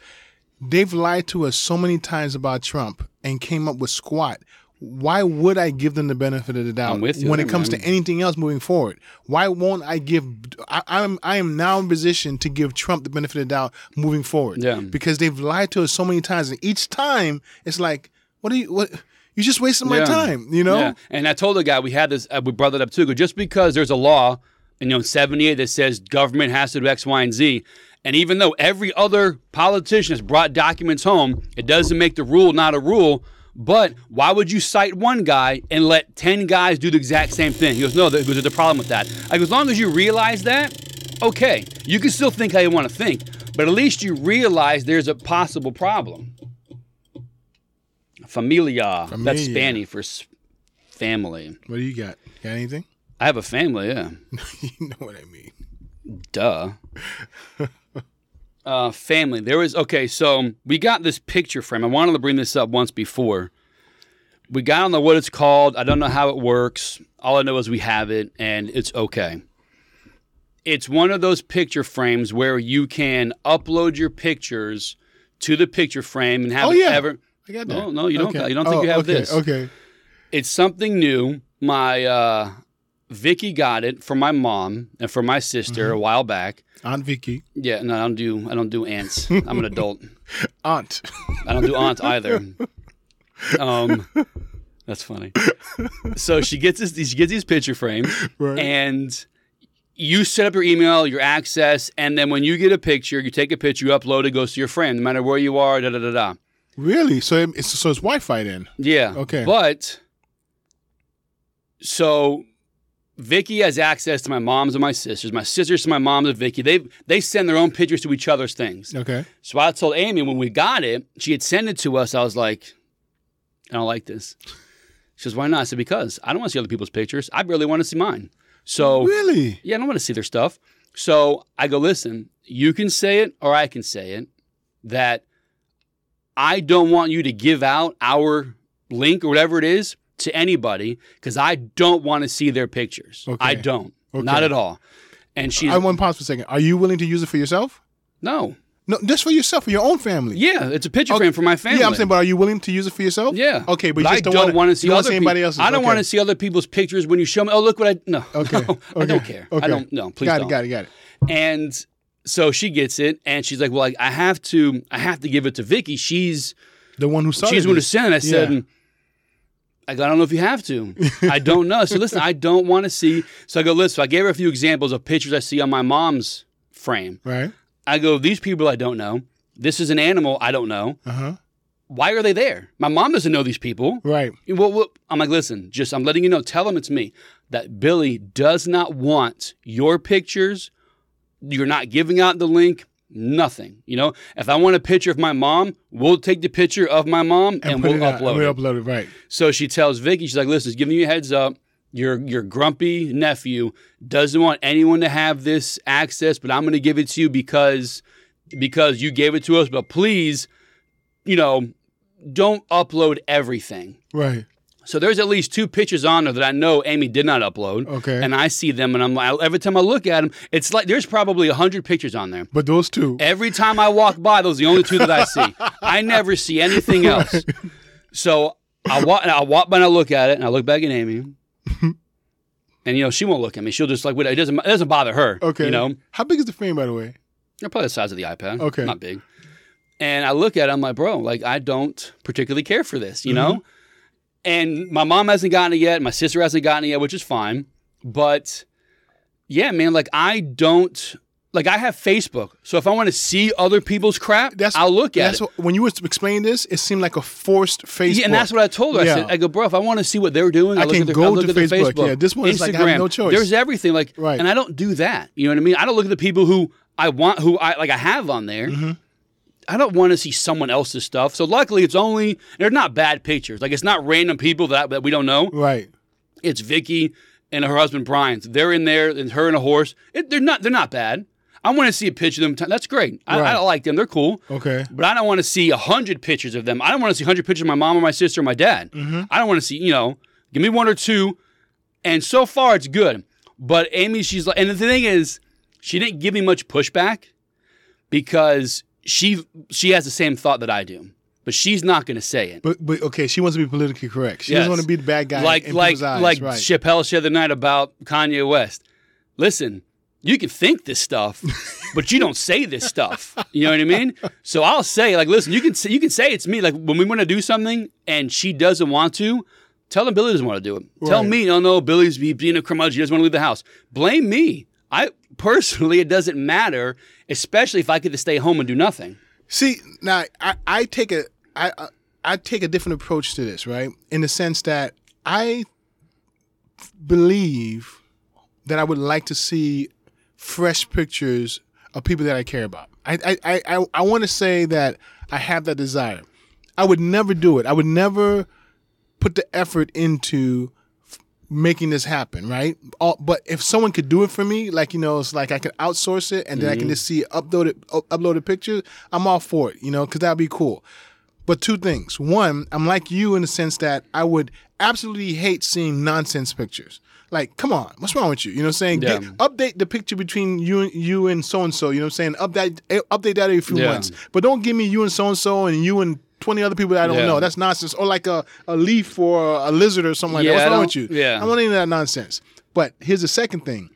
they've lied to us so many times about Trump and came up with squat. Why would I give them the benefit of the doubt when it comes to anything else moving forward? Why won't I give? I, I'm I am now in position to give Trump the benefit of the doubt moving forward. Yeah. because they've lied to us so many times, and each time it's like, what are you? What you just wasting my Yeah. time? You know? Yeah. And I told the guy we had this, uh, we brought it up too. Just because there's a law, in, you know, 78 that says government has to do X, Y, and Z, and even though every other politician has brought documents home, it doesn't make the rule not a rule. But why would you cite one guy and let 10 guys do the exact same thing? He goes, no, there- there's a problem with that. I go, as long as you realize that, okay, you can still think how you want to think, but at least you realize there's a possible problem. Familia. That's Spanish for family. What do you got? Got anything? I have a family, yeah. (laughs) you know what I mean. Duh. uh, family. There was okay. So we got this picture frame. I wanted to bring this up once before. We got on the what it's called. I don't know how it works. All I know is we have it, and it's okay. It's one of those picture frames where you can upload your pictures to the picture frame and have Oh, it yeah. ever. I got that. No, no, you don't. You don't think Oh, you have okay, this? Okay. it's something new. My uh, Vicky got it for my mom and for my sister Mm-hmm. a while back. Aunt Vicky. Yeah, no, I don't do I don't do aunts. I'm an adult. (laughs) Aunt. I don't do aunt either. Um, that's funny. So she gets this. She gets these picture frames, Right. and you set up your email, your access, and then when you get a picture, you take a picture, you upload it, goes to your frame, no matter where you are. Da da da da. Really? So it's so it's Wi-Fi then. Yeah. Okay. But so Vicky has access to my mom's and my sisters. My sisters to my mom's and Vicky. They they send their own pictures to each other's things. Okay. So I told Amy when we got it, she had sent it to us. I was like, I don't like this. She says, Why not? I said, Because I don't want to see other people's pictures. I barely want to see mine. So Really? yeah, I don't want to see their stuff. So I go, listen, you can say it or I can say it that I don't want you to give out our link or whatever it is to anybody because I don't want to see their pictures. Okay. I don't. Okay. Not at all. And she. I want to pause for a second. Are you willing to use it for yourself? no. No, just for yourself, for your own family. Yeah, it's a picture Okay. frame for my family. Yeah, I'm saying, but are you willing to use it for yourself? Yeah. Okay, but, but you I just don't, don't, want to see other see anybody else's. I don't okay. want to see other people's pictures when you show me. Oh, look what I no. (laughs) Okay. No, I don't care. Okay. I don't. No, please got don't. Got it. Got it. Got it. And so she gets it, and she's like, "Well, I, I have to, I have to give it to Vicky. She's The one who started. she's going to this. send it." I said, Yeah. "I go, I don't know if you have to. I don't know." So listen, I don't want to see. So I go, listen. So I gave her a few examples of pictures I see on my mom's frame. Right. I go, these people I don't know. This is an animal I don't know. Uh huh. Why are they there? My mom doesn't know these people. Right. Well, well, I'm like, listen, just I'm letting you know. Tell them it's me. That Billy does not want your pictures. You're not giving out the link. Nothing. You know, if I want a picture of my mom, we'll take the picture of my mom and, put we'll it upload We'll it. upload it. Right. So she tells Vicky, she's like, listen, just giving you a heads up. Your your grumpy nephew doesn't want anyone to have this access, but I'm going to give it to you because because you gave it to us. But please, you know, don't upload everything. Right. So there's at least two pictures on there that I know Amy did not upload. Okay. And I see them, and I'm like, every time I look at them, it's like there's probably hundred pictures on there. But those two. Every time I walk by, those are the only two that I see. I never see anything else. (laughs) So I walk, and I walk by and I look at it, and I look back at Amy, (laughs) and you know she won't look at me. She'll just like, it doesn't, it doesn't bother her. Okay. You know, How big is the frame, by the way? they're probably the size of the iPad. Okay. Not big. And I look at it, I'm like, bro, like I don't particularly care for this, you Mm-hmm. know? And my mom hasn't gotten it yet, my sister hasn't gotten it yet, which is fine. But yeah, man, like I don't like I have Facebook. So if I want to see other people's crap, That's I'll look at That's it. what, when you were explaining this, it seemed like a forced Facebook. Yeah, and that's what I told her. I Yeah. said, I go, bro, if I want to see what they're doing, I, I look can at their, go I look to Facebook. Facebook. Yeah, this one is Instagram. like, I have no choice. There's everything. Like, Right. and I don't do that. You know what I mean? I don't look at the people who I want, who I like, I have on there. Mm-hmm. I don't want to see someone else's stuff. So luckily, it's only they're not bad pictures. Like it's not random people that that we don't know. right. It's Vicky and her husband Brian. They're in there, and her and a horse. It, they're not. They're not bad. I want to see a picture of them. That's great. I, Right. I like them. They're cool. Okay. But I don't want to see a hundred pictures of them. I don't want to see hundred pictures of my mom or my sister or my dad. Mm-hmm. I don't want to see, you know, give me one or two. And so far, it's good. But Amy, she's like, and the thing is, she didn't give me much pushback because she she has the same thought that I do, but she's not going to say it. But but okay, she wants to be politically correct. She Yes. doesn't want to be the bad guy. like like eyes. like right. Chappelle said the other night about Kanye West. Listen, you can think this stuff, (laughs) but you don't say this stuff. You know what I mean? So I'll say like, listen, you can say, you can say it's me. Like when we want to do something and she doesn't want to, tell them Billy doesn't want to do it. Tell Right. me, oh no, Billy's be- being a curmudgeon. He doesn't want to leave the house. Blame me. I personally, it doesn't matter, especially if I get to stay home and do nothing. See, now I, I take a I, I I take a different approach to this, right? In the sense that I believe that I would like to see fresh pictures of people that I care about. I I I, I, want to say that I have that desire. I would never do it. I would never put the effort into making this happen, right? All, but if someone could do it for me, like you know, it's like I could outsource it and then I can mm-hmm. just see uploaded up- uploaded pictures. I'm all for it, you know, because that'd be cool. But two things. One, I'm like you in the sense that I would absolutely hate seeing nonsense pictures. Like, come on, what's wrong with you? You know what I'm saying? Yeah. Get, update the picture between you and you and so and so. You know what I'm saying? Update update that every few Yeah. months. But don't give me you and so and so and you and 20 other people that I don't Yeah. know. That's nonsense. Or like a, a leaf or a lizard or something like Yeah, that. What's wrong with you? yeah. I don't want any of that nonsense. But here's the second thing.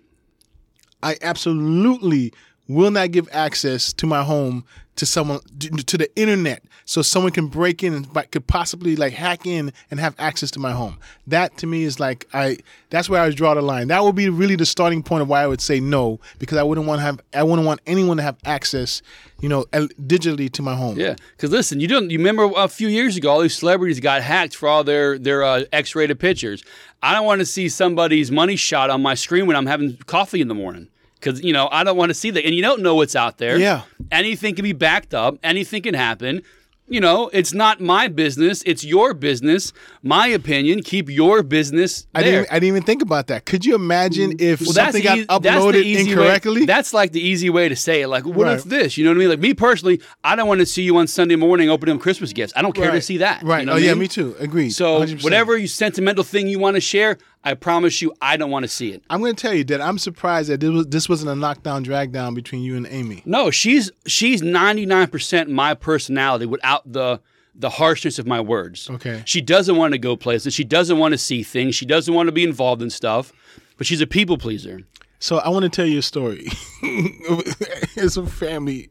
I absolutely will not give access to my home to someone to, the internet so someone can break in and could possibly like hack in and have access to my home that to me is like i that's where i would draw the line that would be really the starting point of why i would say no because i wouldn't want to have i wouldn't want anyone to have access you know digitally to my home Yeah, because listen, you don't. You remember a few years ago, all these celebrities got hacked for all their their uh, X-rated pictures. I don't want to see somebody's money shot on my screen when I'm having coffee in the morning. Because you know I don't want to see that, and you don't know what's out there. Yeah. anything can be backed up. Anything can happen. You know, it's not my business. It's your business. My opinion. Keep your business I there. didn't, I didn't even think about that. Could you imagine mm, if Well, something got the uploaded incorrectly? Way, that's like the easy way to say it. Like, what if this? You know what I mean? Like me personally, I don't want to see you on Sunday morning opening Christmas gifts. I don't care to see that. you Right. know oh I yeah, me too. Agreed. So 100%. whatever you sentimental thing you want to share, I promise you, I don't want to see it. I'm going to tell you that I'm surprised that this was this wasn't a knockdown dragdown between you and Amy. No, she's she's ninety nine percent my personality without the the harshness of my words. Okay. She doesn't want to go places. She doesn't want to see things. She doesn't want to be involved in stuff. But she's a people pleaser. So I want to tell you a story. (laughs) it's a family.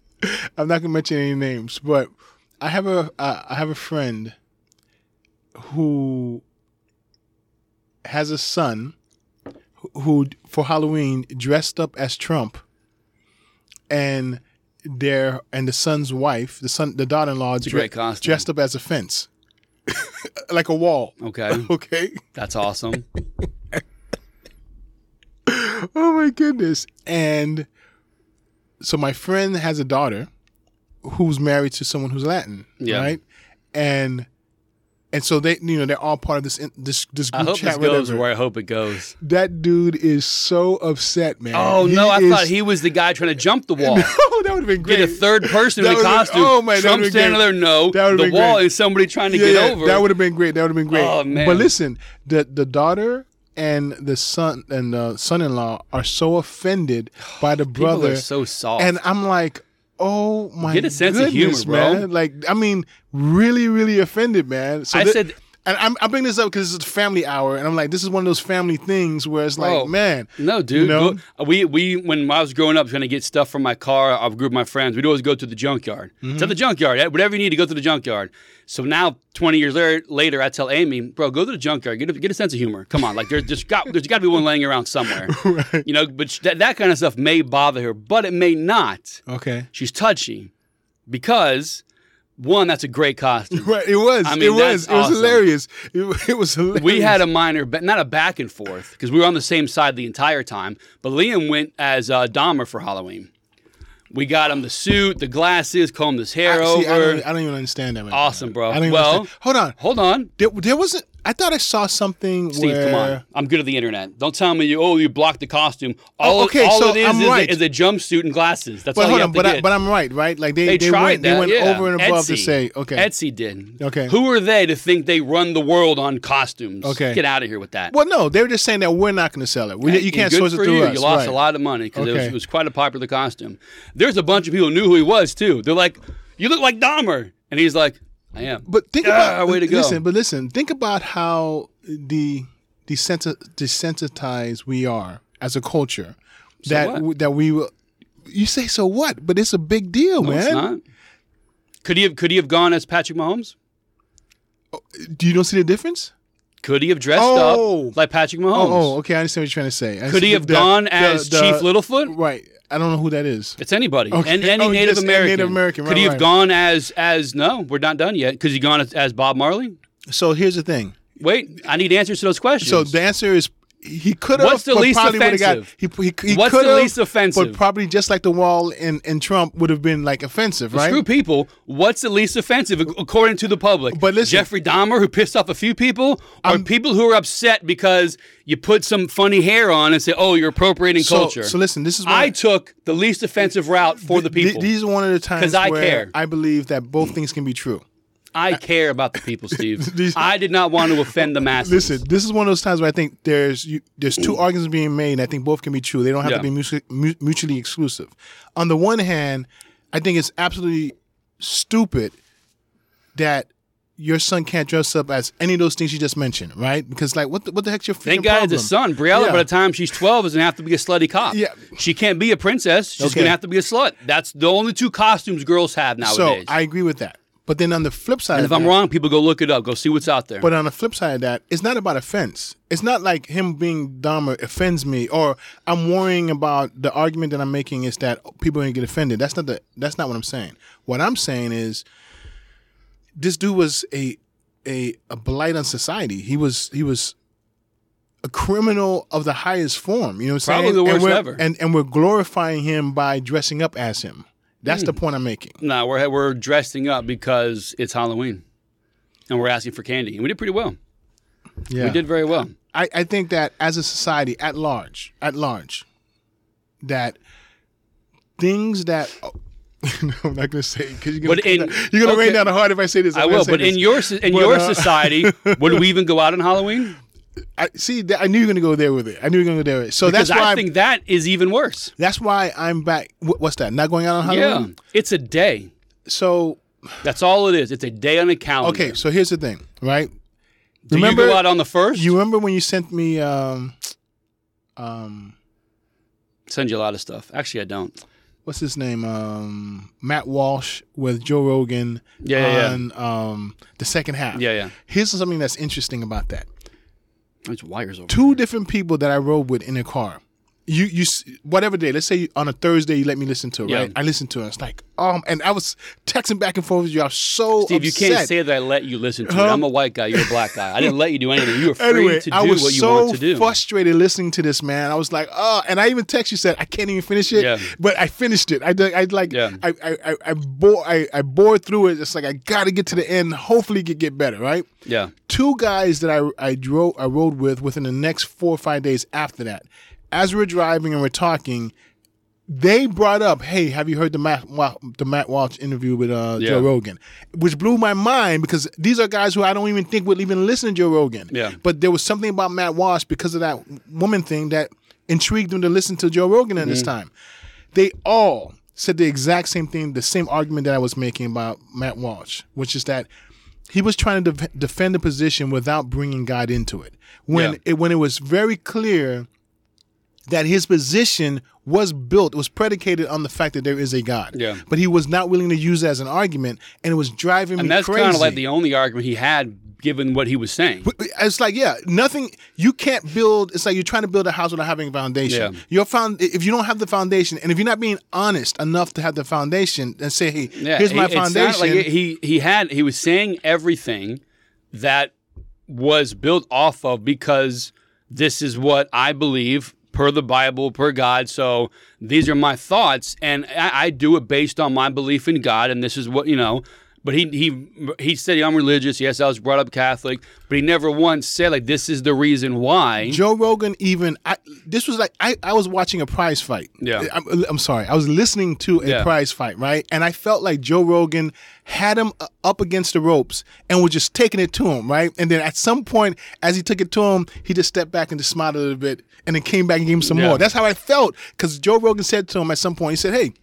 I'm not going to mention any names, but I have a uh, I have a friend who has a son who for Halloween dressed up as Trump and their and the son's wife, the son the daughter-in-law costume. dressed up as a fence. (laughs) like a wall. Okay, (laughs) Okay. that's awesome. (laughs) Oh my goodness. And so my friend has a daughter who's married to someone who's Latin, Yeah. right? And and so they you know they're all part of this this this I group hope chat this goes where I hope it goes. That dude is so upset, man. Oh He no, I is- thought he was the guy trying to jump the (laughs) wall. Oh, that would have been great. Get a third person in been- costume. oh, man, that Trump would've been standing great. there, no. The been wall great. is somebody trying to yeah, get yeah, over. That would have been great. That would have been great. Oh, man. But listen, the the daughter and the son and the son-in-law are so offended by the brother so soft. And I'm like, oh my Get a sense of goodness, humor, bro. man. Like, I mean, really, really offended, man. So I thi- said- and I'm, I bring this up because it's a family hour, and I'm like, this is one of those family things where it's like, Oh, man, No, dude. You know? Go- we we when I was growing up trying to get stuff from my car, a group of my friends, we'd always go to the junkyard. Mm-hmm. To the junkyard, whatever you need to go to the junkyard. So now, twenty years later, later, I tell Amy, bro, go to the junkyard, get a, get a sense of humor. Come on, like there's just got there's got to be one laying around somewhere, (laughs) you know. But sh- that that kind of stuff may bother her, but it may not. okay, She's touchy because one, that's a great costume. right? It was, I mean, it was, it was awesome. hilarious. It, it was hilarious. We had a minor, but not a back and forth because we were on the same side the entire time. But Liam went as uh, Dahmer for Halloween. We got him the suit, the glasses, combed his hair I, see, I, over. don't, I don't even understand that. man. Awesome, bro. I Well- understand. hold on. Hold on, There, there wasn't. I thought I saw something Steve. where. Come on, I'm good at the internet. Don't tell me you. Oh, you blocked the costume. Oh, all, Oh, okay, all so it is I'm is, right. a, is a jumpsuit and glasses. That's But all hold you on, have but to I, get. but I'm right, right? Like they they, they, tried went, that. they went yeah. over and above to say, okay, Etsy did. Okay. Who are they to think they run the world on costumes? Okay. Get out of here with that. Well, no, they were just saying that we're not going to sell it. We, you can't source it through you. us. You lost right. a lot of money because it, was, it was quite a popular costume. There's a bunch of people who knew who he was too. They're like, "You look like Dahmer," and he's like, "I am." But think Ah, about way to go. listen, but listen, think about how the desensitized desensitized we are as a culture. that what? that we will. You say so what? But it's a big deal, No, man. it's not. Could he have? Could he have gone as Patrick Mahomes? Do you don't see the difference? Could he have dressed Oh. up like Patrick Mahomes? Oh, oh, okay. I understand what you're trying to say. I Could he have the- gone the- as the- Chief Littlefoot? Right. I don't know who that is. It's anybody. Okay. And any Oh, Native just any American. Native American, Could he have right. gone as as no? We're not done yet. Could he gone as, as Bob Marley? So here's the thing. Wait, I need answers to those questions. So the answer is he could have. What's the least would've got- offensive? he, he, he What's the least offensive? But probably just like the wall and, in Trump would have been like offensive, right? Screw people. What's the least offensive according to the public? But listen- Jeffrey Dahmer, who pissed off a few people, or people who are upset because you put some funny hair on and say, "Oh, you're appropriating So- culture." so listen, this is I why- took the least offensive route for the Th- people. These are one of the times 'Cause I where care. I believe that both things can be true. I care about the people, Steve. (laughs) These- I did not want to offend the masses. Listen, this is one of those times where I think there's you, there's two arguments being made, and I think both can be true. They don't have Yeah. to be mutually, mu- mutually exclusive. On the one hand, I think it's absolutely stupid that your son can't dress up as any of those things you just mentioned, right? Because like, what the, what the heck's your freaking Thank God problem? it's a son. Briella, Yeah. by the time she's 12, is going to have to be a slutty cop. Yeah. She can't be a princess. She's Okay. going to have to be a slut. That's the only two costumes girls have nowadays. So nowadays. I agree with that. But then on the flip side, and if I'm that- wrong, people go look it up. Go see what's out there. But on the flip side of that, it's not about offense. It's not like him being dumb or offends me, or I'm worrying about the argument that I'm making is that people are gonna get offended. That's not the. That's not what I'm saying. What I'm saying is, this dude was a a a blight on society. He was he was a criminal of the highest form. You know what I'm Probably saying? the worst we're, ever. And and we're glorifying him by dressing up as him. That's Hmm. the point I'm making. no, we're, we're dressing up because it's Halloween. And we're asking for candy. And we did pretty well. Yeah. We did very well. I, I think that as a society at large, at large, that things that oh, (laughs) no, I'm not gonna say because you're you're gonna rain down the heart if I say this. I I'm gonna will. But in your in But, your uh, society, (laughs) would we even go out on Halloween? I, see, I knew you were gonna go there with it. I knew you were gonna go there. With it. So Because that's why I I'm- think that is even worse. that's why I'm back. wh- What's that? Not going out on Halloween. Yeah. It's a day. So That's all it is. It's a day on a calendar. okay. So here's the thing, right? Do remember- you go out on the first? You remember when you sent me um um send you a lot of stuff. Actually, I don't. what's his name um Matt Walsh with Joe Rogan Yeah, yeah, yeah. on um the second half. Yeah, yeah. Here's something that's interesting about that. There's wires over. Two different people that I rode with in a car. You you whatever day. Let's say on a Thursday you let me listen to it. Yeah. Right. I listened to it. It's like um, and I was texting back and forth with you. I was so Steve, you can't say that I let you listen to it. I'm a white guy. You're a black guy. I didn't let you do anything. You were free Anyway, to do I was what you so wanted to do. Frustrated listening to this man. I was like, oh, and I even text you said I can't even finish it, Yeah. but I finished it. I did- I like Yeah. I I I, I bore I, I bored through it. It's like I got to get to the end. Hopefully, it could get better. Right. yeah. two guys that I I drove I rode with within the next four or five days after that. As we we're driving and we're talking, they brought up, "Hey, have you heard the Matt Wa- the Matt Walsh interview with uh, Yeah. Joe Rogan?" Which blew my mind because these are guys who I don't even think would even listen to Joe Rogan. Yeah. But there was something about Matt Walsh because of that woman thing that intrigued them to listen to Joe Rogan at this Mm-hmm. time. They all said the exact same thing, the same argument that I was making about Matt Walsh, which is that he was trying to def- defend the position without bringing God into it. When Yeah. it when it was very clear that his position was built, was predicated on the fact that there is a God. Yeah. But he was not willing to use it as an argument, and it was driving me. And that's crazy. kind of like the only argument he had, given what he was saying. It's like yeah, nothing. You can't build. It's like you're trying to build a house without having a foundation. Yeah. Your found if you don't have the foundation, and if you're not being honest enough to have the foundation, and say, hey, Yeah, here's my it- it sounded foundation. like he he had he was saying everything that was built off of because this is what I believe per the Bible, per God. So these are my thoughts, and I, I do it based on my belief in God, and this is what you know. But he he he said I'm religious. Yes, I was brought up Catholic, but he never once said like this is the reason why. Joe Rogan even I, this was like I, I was watching a prize fight. Yeah. I'm, I'm sorry. I was listening to a Yeah. prize fight, right? And I felt like Joe Rogan had him uh, up against the ropes and was just taking it to him, right? And then at some point, as he took it to him, he just stepped back and just smiled a little bit, and then came back and gave him some Yeah. more. That's how I felt because Joe Rogan said to him at some point, he said, "Hey,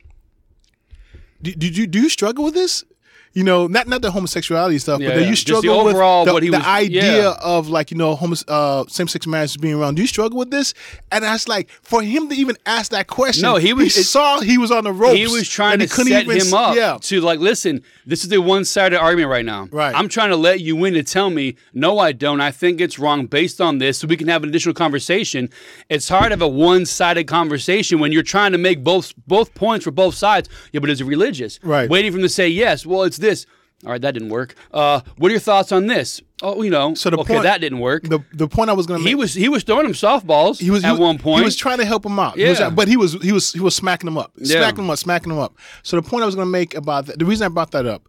do, do you do you struggle with this?" You know, not not the homosexuality stuff, Yeah, but yeah. you Just the struggle overall with the, the was- idea yeah. of like you know homo- uh, same sex marriage being around. Do you struggle with this? And I was like, for him to even ask that question, No, he was- He it- saw he was on the ropes. He was trying and to set even him up Yeah, to like, listen, this is a one-sided argument right now. Right. I'm trying to let you in to tell me, no, I don't. I think it's wrong based on this, so we can have an additional conversation. It's hard to have a one-sided conversation when you're trying to make both both points for both sides. Yeah, but is it religious? Right. Waiting for him to say yes. Well, it's this. All right, that didn't work. Uh, what are your thoughts on this? Oh, you know, So the okay, point- that didn't work. the the point I was going to he was he was throwing him softballs. He was at he, one point. He was trying to help him out. He was- Yeah. but he was he was he was smacking him up, Yeah. smacking him up, smacking him up. So the point I was going to make about that, the reason I brought that up,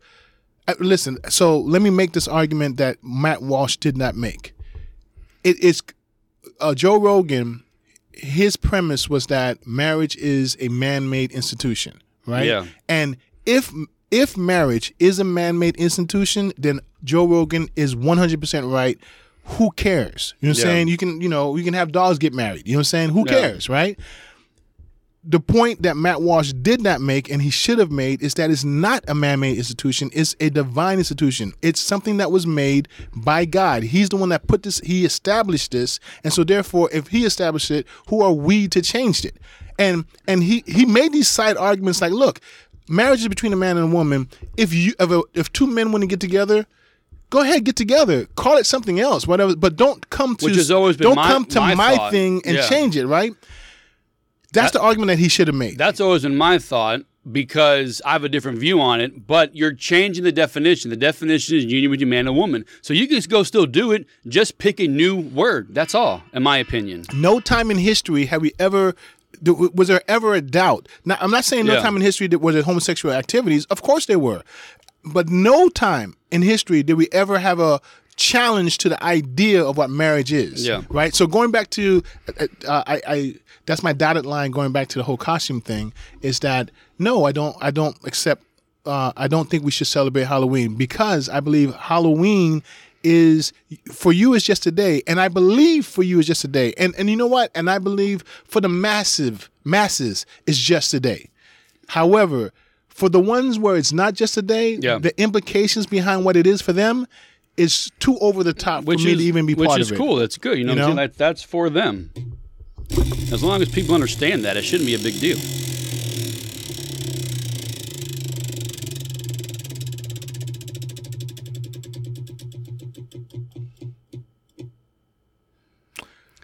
uh, listen. So let me make this argument that Matt Walsh did not make. It is uh, Joe Rogan. His premise was that marriage is a man-made institution, right? Yeah. And if if marriage is a man-made institution, then Joe Rogan is 100% right. Who cares? You know what I'm Yeah. saying? You can, you know, you can have dogs get married. You know what I'm saying? Who Yeah. cares, right? the point that Matt Walsh did not make and he should have made is that it's not a man-made institution, it's a divine institution. It's something that was made by God. He's the one that put this he established this. And so therefore if he established it, who are we to change it? And and he he made these side arguments like, look, marriage is between a man and a woman. If you if, a, if two men want to get together, go ahead get together call it something else whatever but don't come to Which has always been don't my- come to my my, thing and Yeah. change it right that's the argument that he should have made That's always been my thought because I have a different view on it. But you're changing the definition. The definition is union between man and woman. So you can just go still do it. Just pick a new word. That's all, in my opinion. no time in history have we ever was there ever a doubt now i'm not saying no Yeah. time in history that was there homosexual activities of course there were but no time in history did we ever have a challenge to the idea of what marriage is Yeah. right so going back to uh, I, I that's my dotted line going back to the whole costume thing is that no i don't i don't accept uh, i don't think we should celebrate halloween because i believe halloween is for you is just a day and i believe for you is just a day and and you know what and i believe for the massive masses is just a day however for the ones where it's not just a day Yeah. the implications behind what it is for them is too over the top Which for me is to even be which part is of it cool. That's good. You know, You what I'm know? saying? That, that's for them. As long as people understand that, it shouldn't be a big deal.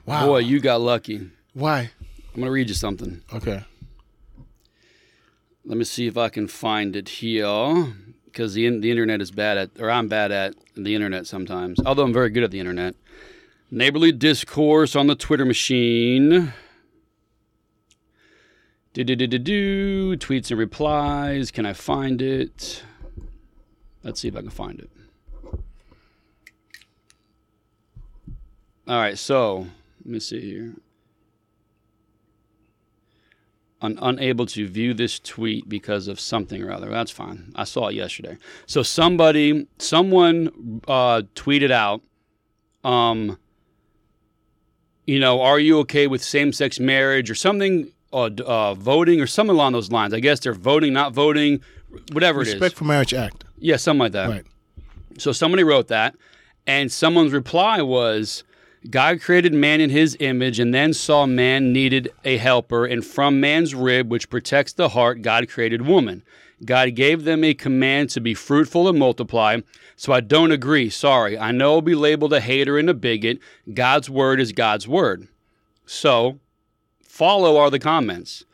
Wow Boy, you got lucky. why I'm gonna read you something. okay Let me see if I can find it here, because the the internet is bad at, or I'm bad at the internet sometimes. Although I'm very good at the internet. Neighborly discourse on the Twitter machine. Do do do do do. Tweets and replies. Can I find it? Let's see if I can find it. All right, so let me see here. un- unable to view this tweet because of something or other. That's fine. I saw it yesterday. So somebody, someone uh, tweeted out, um, you know, are you okay with same-sex marriage or something, uh, uh, voting or something along those lines? I guess they're voting, not voting, whatever it is. respect for marriage act Yeah, something like that. right So somebody wrote that, and someone's reply was God created man in his image and then saw man needed a helper, and from man's rib, which protects the heart, God created woman. God gave them a command to be fruitful and multiply. So I don't agree. Sorry. I know I'll be labeled a hater and a bigot. God's word is God's word. So follow are the comments.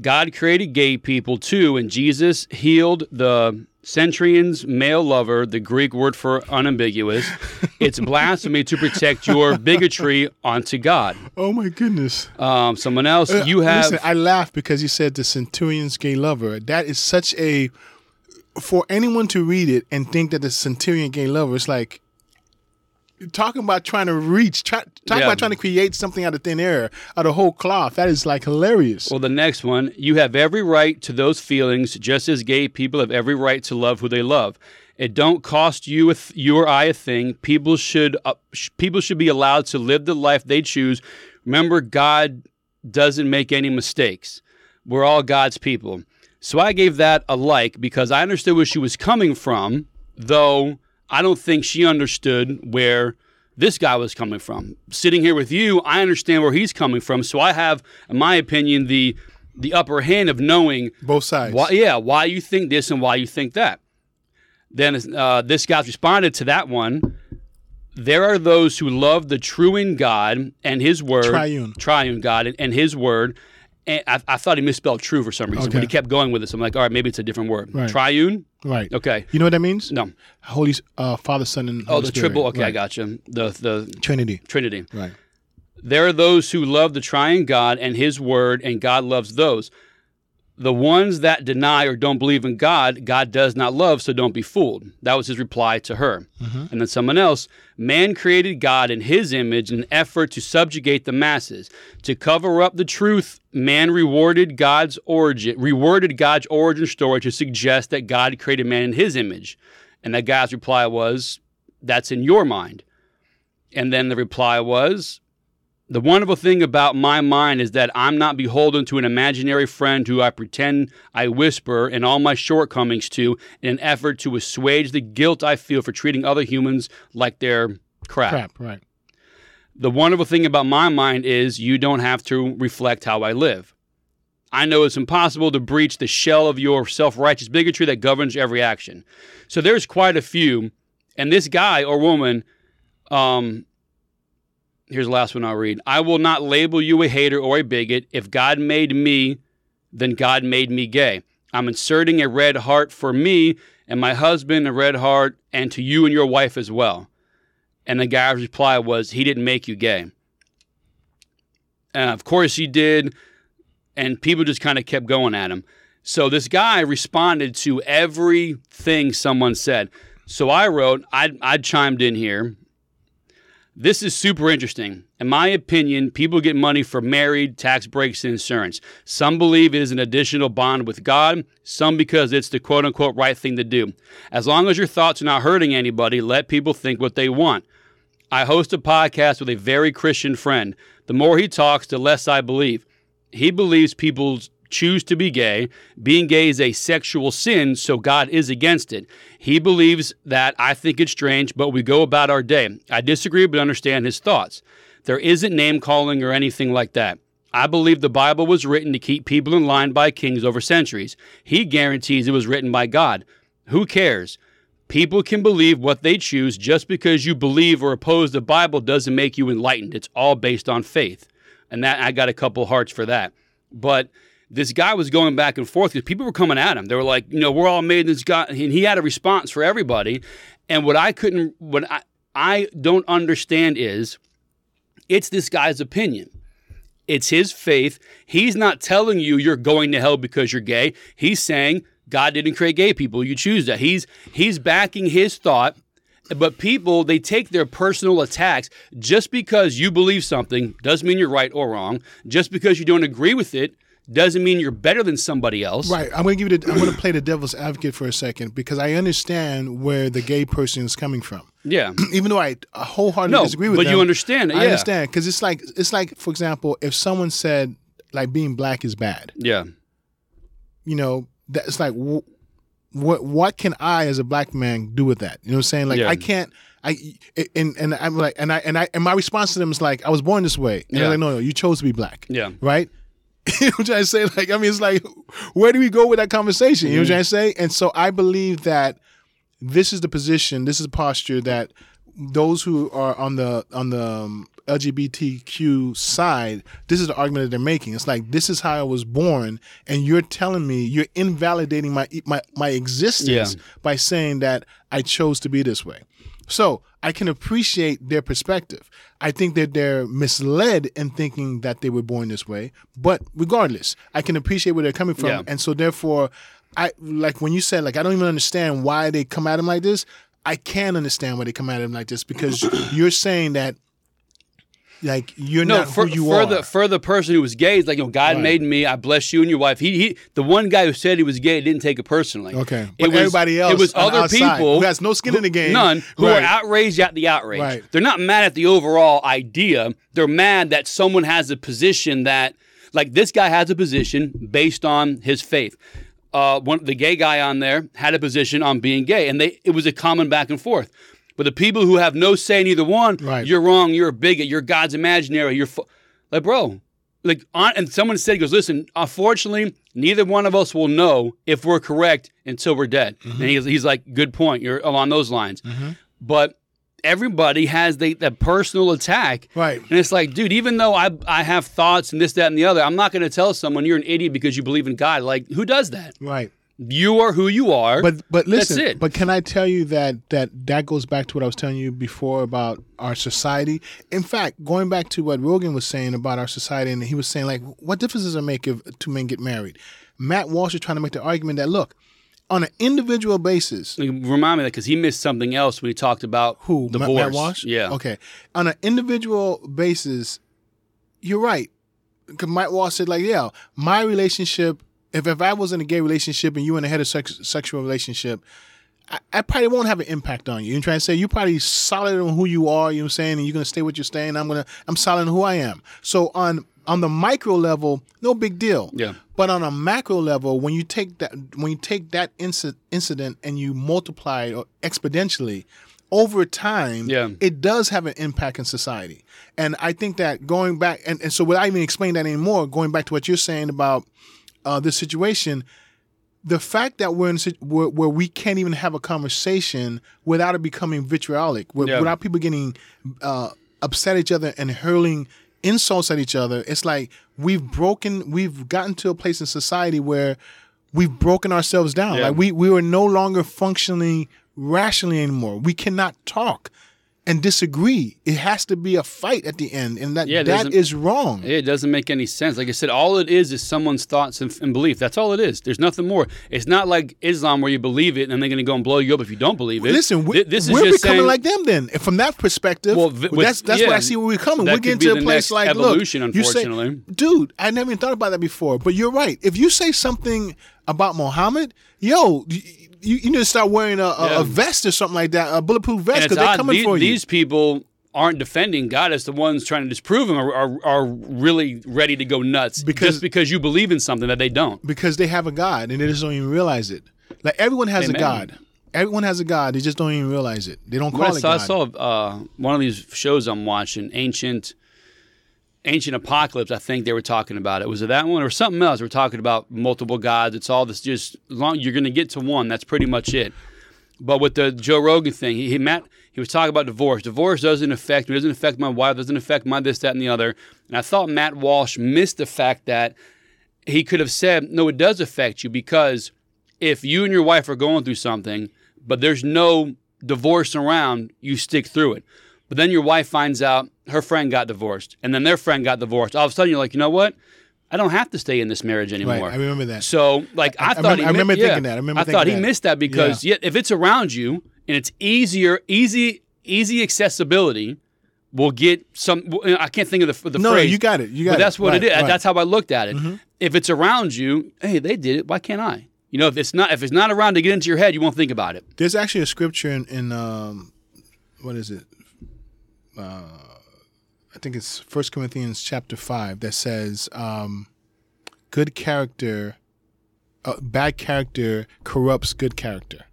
God created gay people too, and Jesus healed the centurion's male lover, the Greek word for unambiguous. (laughs) it's blasphemy to protect your bigotry onto God. oh my goodness Um, someone else, you Uh, have. Listen, I laugh because you said the centurion's gay lover. That is such a for anyone to read it and think that the centurion gay lover is like talking about trying to reach, try, talking Yeah. about trying to create something out of thin air, out of whole cloth. That is like hilarious. Well, the next one, you have every right to those feelings, just as gay people have every right to love who they love. It don't cost you a th- you or I a thing. People should uh, sh- people should be allowed to live the life they choose. Remember, God doesn't make any mistakes. We're all God's people. So I gave that a like because I understood where she was coming from, though I don't think she understood where this guy was coming from. Sitting here with you, I understand where he's coming from. So I have, in my opinion, the the upper hand of knowing Both sides. why, yeah, why you think this and why you think that. Then uh, this guy's responded to that one. There are those who love the true in God and His word, Triune. triune God and, and His word. And I, I thought he misspelled true for some reason, but he kept going with it. So I'm like, all right, maybe it's a different word. Right. Triune. Right. Okay. You know what that means? No. Holy uh, Father, Son, and Oh, the Spirit. triple. Okay, I Right. got you. The the Trinity. Trinity. Right. There are those who love the triune God and his word, and God loves those. The ones that deny or don't believe in God, God does not love, so don't be fooled. That was his reply to her. Mm-hmm. And then someone else, man created God in his image in an effort to subjugate the masses. To cover up the truth, man rewarded God's origin, reworded God's origin story to suggest that God created man in his image. And that guy's reply was, that's in your mind. And then the reply was, The wonderful thing about my mind is that I'm not beholden to an imaginary friend who I pretend I whisper in all my shortcomings to in an effort to assuage the guilt I feel for treating other humans like they're crap. Crap, right. The wonderful thing about my mind is you don't have to reflect how I live. I know it's impossible to breach the shell of your self righteous bigotry that governs every action. So there's quite a few. And this guy or woman, um, here's the last one I'll read. I will not label you a hater or a bigot. If God made me, then God made me gay. I'm inserting a red heart for me and my husband, a red heart, and to you and your wife as well. And the guy's reply was, he didn't make you gay. And of course he did. And people just kind of kept going at him. So this guy responded to everything someone said. So I wrote, I, I chimed in here. This is super interesting. In my opinion, people get money for married, tax breaks, and insurance. Some believe it is an additional bond with God, some because it's the quote unquote right thing to do. As long as your thoughts are not hurting anybody, let people think what they want. I host a podcast with a very Christian friend. The more he talks, the less I believe. He believes people choose to be gay. Being gay is a sexual sin, so God is against it. He believes that. I think it's strange, but we go about our day. I disagree, but understand his thoughts. There isn't name calling or anything like that. I believe the Bible was written to keep people in line by kings over centuries. He guarantees it was written by God. Who cares? People can believe what they choose just because you believe or oppose the Bible doesn't make you enlightened. It's all based on faith. And that I got a couple hearts for that. But this guy was going back and forth because people were coming at him. They were like, you know, we're all made in this God, and he had a response for everybody. And what I couldn't, what I, I don't understand is, it's this guy's opinion. It's his faith. He's not telling you you're going to hell because you're gay. He's saying God didn't create gay people. You choose that. He's he's backing his thought. But people, they take their personal attacks just because you believe something doesn't mean you're right or wrong. Just because you don't agree with it doesn't mean you're better than somebody else. Right. I'm going to give you. The, I'm going to play the devil's advocate for a second because I understand where the gay person is coming from. (clears throat) Yeah. (clears throat) Even though I wholeheartedly No, disagree with you. but them, you understand. I Yeah. understand because it's like it's like for example, if someone said like being black is bad, Yeah. you know, that's like wh- what what can I as a black man do with that? You know what I'm saying? Like Yeah. I can't. I and and I'm like and I and I and my response to them is like I was born this way. And Yeah. they're like, no, no, you chose to be black. Yeah. Right. (laughs) you know what I'm trying to say? Like, I mean, it's like, where do we go with that conversation? You know what I'm trying to say? And so I believe that this is the position, this is the posture that those who are on the on the um, LGBTQ side, this is the argument that they're making. It's like this is how I was born, and you're telling me you're invalidating my my my existence Yeah. by saying that I chose to be this way. So I can appreciate their perspective. I think that they're misled in thinking that they were born this way. But regardless, I can appreciate where they're coming from. Yeah. And so therefore, I like when you said like I don't even understand why they come at him like this. I can understand why they come at him like this because (clears throat) you're saying that like you're No, not for, who you for are. the for the person who was gay, it's like, you know, God Right. made me. I bless you and your wife. He, he the one guy who said he was gay didn't take it personally. Okay. it But everybody else It was other people who has no skin in the game. none who Right. are outraged at the outrage. Right. They're not mad at the overall idea. They're mad that someone has a position that, like, this guy has a position based on his faith. Uh, one the gay guy on there had a position on being gay, and they it was a common back and forth. But the people who have no say in either one, Right. you're wrong, you're a bigot, you're God's imaginary, you're like, bro, like, on, and someone said, he goes, listen, unfortunately, neither one of us will know if we're correct until we're dead. Mm-hmm. And he's, he's like, good point, you're along those lines. But everybody has the, that personal attack. Right. And it's like, dude, even though I, I have thoughts and this, that, and the other, I'm not going to tell someone you're an idiot because you believe in God. Like, who does that? right. You are who you are. But but listen, but can I tell you that that that goes back to what I was telling you before about our society. In fact, going back to what Rogan was saying about our society, and he was saying like, what difference does it make if two men get married? Matt Walsh is trying to make the argument that look, on an individual basis, remind me that because he missed something else when he talked about who divorce. Matt Walsh? Yeah. Okay, on an individual basis, you're right. Because Matt Walsh said like, yeah, my relationship. If if I was in a gay relationship and you in a heterosexual relationship, I, I probably won't have an impact on you. You're trying to say you're probably solid on who you are. You know what I'm saying, and you're gonna stay what you're staying. I'm gonna I'm solid on who I am. So on on the micro level, no big deal. Yeah. But on a macro level, when you take that when you take that inci- incident and you multiply it exponentially over time, Yeah. it does have an impact in society. And I think that going back and, and so without even explaining that anymore, going back to what you're saying about uh, this situation, the fact that we're in a, where, where we can't even have a conversation without it becoming vitriolic, wi- Yeah. without people getting uh, upset at each other and hurling insults at each other, it's like we've broken, we've gotten to a place in society where we've broken ourselves down. Yeah. Like we we are no longer functioning rationally anymore. We cannot talk and disagree. It has to be a fight at the end, and that Yeah, that is wrong. It doesn't make any sense. Like I said, all it is is someone's thoughts and, and belief. That's all it is. There's nothing more. It's not like Islam where you believe it and they're going to go and blow you up if you don't believe it. Listen, we, Th- this is we're becoming saying, like them then. From that perspective, Well, with- that's that's what yeah, I see where we're coming. We're getting to a place like, evolution, look, you say- unfortunately. dude, I never even thought about that before. But you're right. If you say something about Muhammad, yo, you, you, need to start wearing a, a, Yeah. a vest or something like that, a bulletproof vest, because they're coming These, for you. these people aren't defending God as the ones trying to disprove him are, are, are really ready to go nuts Because- just because you believe in something that they don't. because they have a God and they just don't even realize it. Like everyone has Amen. a God. Everyone has a God. They just don't even realize it. They don't call I it saw, I saw uh, one of these shows I'm watching, Ancient Ancient Apocalypse. I think they were talking about it. Was it that one or something else? We're talking about multiple gods. It's all this. Just long you're going to get to one, that's pretty much it. But with the Joe Rogan thing, he, he Matt he was talking about divorce. Divorce doesn't affect me. Doesn't affect my wife. Doesn't affect my this, that, and the other. And I thought Matt Walsh missed the fact that he could have said, no, it does affect you because if you and your wife are going through something, but there's no divorce around, you stick through it. But then your wife finds out her friend got divorced, and then their friend got divorced. All of a sudden, you're like, you know what? I don't have to stay in this marriage anymore. Right, I remember that. So, like, I, I thought remember- he I remember mi- yeah. thinking that. I remember that. I thought he that. missed that because yeah. if it's around you and it's easier, easy, easy accessibility, will get some. I can't think of the, the No, no, phrase. you got it. You got but it. that's what Right, it is. right. Mm-hmm. That's how I looked at it. If it's around you, hey, they did it. Why can't I? You know, if it's not if it's not around to get into your head, you won't think about it. There's actually a scripture in, in um, what is it? Uh, I think it's First Corinthians chapter five that says, um, "Good character, uh, bad character corrupts good character."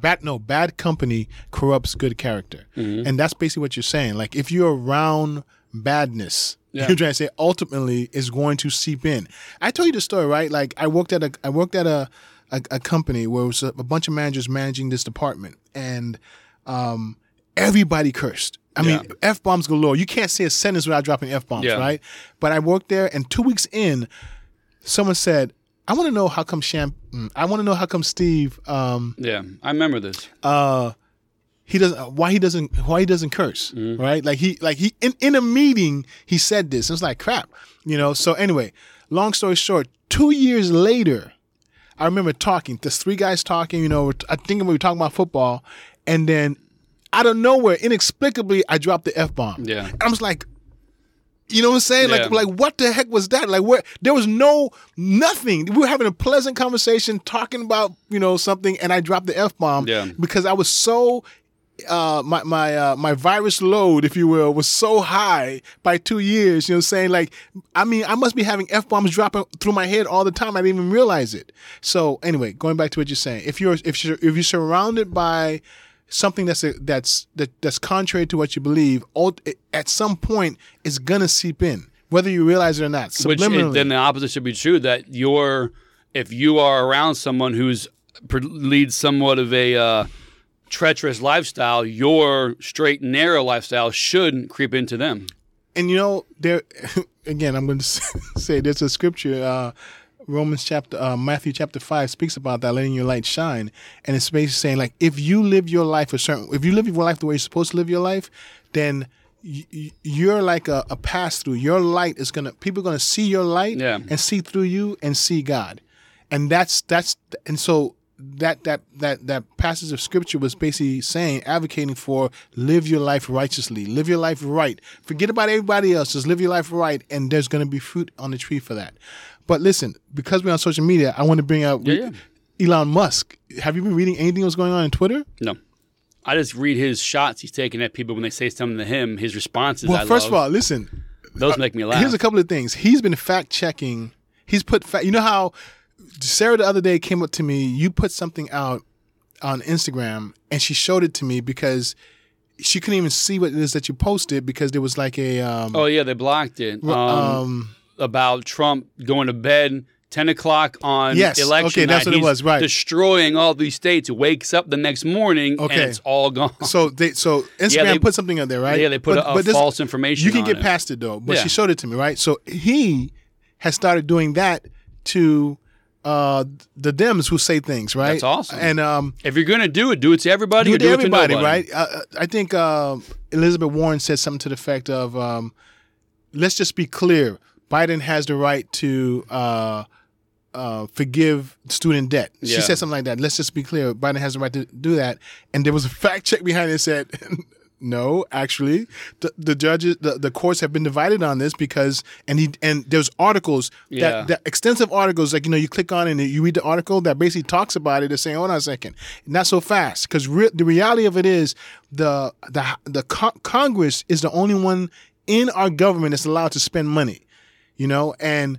Bad no bad company corrupts good character, Mm-hmm. and that's basically what you're saying. Like if you're around badness, (laughs) Yeah. you're trying to say ultimately is going to seep in. I told you the story, right? Like I worked at a I worked at a a, a company where it was a, a bunch of managers managing this department, and um, everybody cursed. I mean, f bombs galore. You can't say a sentence without dropping f bombs, Yeah. right? But I worked there, and two weeks in, someone said, "I want to know how come Champ. mm, I want to know how come Steve. Um, Yeah, I remember this. uh, he doesn't. Why he doesn't? Why he doesn't curse? Mm-hmm. Right? Like he, like he in in a meeting, he said this. It's like crap, you know. So anyway, long story short, two years later, I remember talking. There's three guys talking. You know, I think we were talking about football, and then out of nowhere, inexplicably, I dropped the f bomb. Yeah. I was like, you know what I'm saying? Like, Yeah. like what the heck was that? Like, where there was no nothing. We were having a pleasant conversation, talking about you know something, and I dropped the f bomb Yeah. because I was so. Uh, my my uh, my virus load, if you will, was so high by two years. You know, what I'm saying like, I mean, I must be having f bombs dropping through my head all the time. I didn't even realize it. So anyway, going back to what you're saying, if you're if you're if you're surrounded by something that's a, that's that, that's contrary to what you believe, at some point it's gonna seep in, whether you realize it or not. Which it, then the opposite should be true. That you're, if you are around someone who's leads somewhat of a uh, treacherous lifestyle, your straight and narrow lifestyle should creep into them. and you know there (laughs) again i'm going (laughs) to say there's a scripture uh romans chapter uh, matthew chapter 5 speaks about that letting your light shine. And it's basically saying like if you live your life a certain if you live your life the way you're supposed to live your life then you're like a, a pass through your light is gonna people are gonna see your light Yeah. and see through you and see god. And that's that's and so that that that that passage of scripture was basically saying advocating for live your life righteously live your life right. Forget about everybody else just live your life right and there's going to be fruit on the tree for that but listen because we're on social media i want to bring up Yeah, yeah. Elon Musk. Have you been reading anything that's going on in Twitter? No. I just read his shots he's taking at people when they say something to him. His responses. Well, I first love. of all, listen. those make me laugh. Here's a couple of things. He's been fact checking. He's put fact. You know how Sarah the other day came up to me. You put something out on Instagram, and she showed it to me because she couldn't even see what it is that you posted because there was like a um, oh yeah, they blocked it. Um, um about Trump going to bed. 10 o'clock on Yes, election okay, that's night. what it He's was, right. Destroying all these states. Wakes up the next morning Okay. and it's all gone. so they so (laughs) Instagram they- put something up there, right? yeah, they put But- a, a but this- false information. You can on get it. past it though, but Yeah. she showed it to me, right? So he has started doing that to uh the Dems who say things, right? That's awesome. And um If you're gonna do it, do it to everybody. do it do to it to everybody, right? Uh, I think uh, Elizabeth Warren said something to the effect of, um, "Let's just be clear: Biden has the right to uh, uh, forgive student debt." She Yeah. said something like that. Let's just be clear: Biden has the right to do that. And there was a fact check behind it that said. (laughs) No, actually, the, the judges, the, the courts have been divided on this because, and he, and there's articles Yeah. that, that extensive articles, like you know, you click on and you read the article that basically talks about it. They're saying, "Hold on a second, not so fast," because re- the reality of it is the the the co- Congress is the only one in our government that's allowed to spend money, you know, and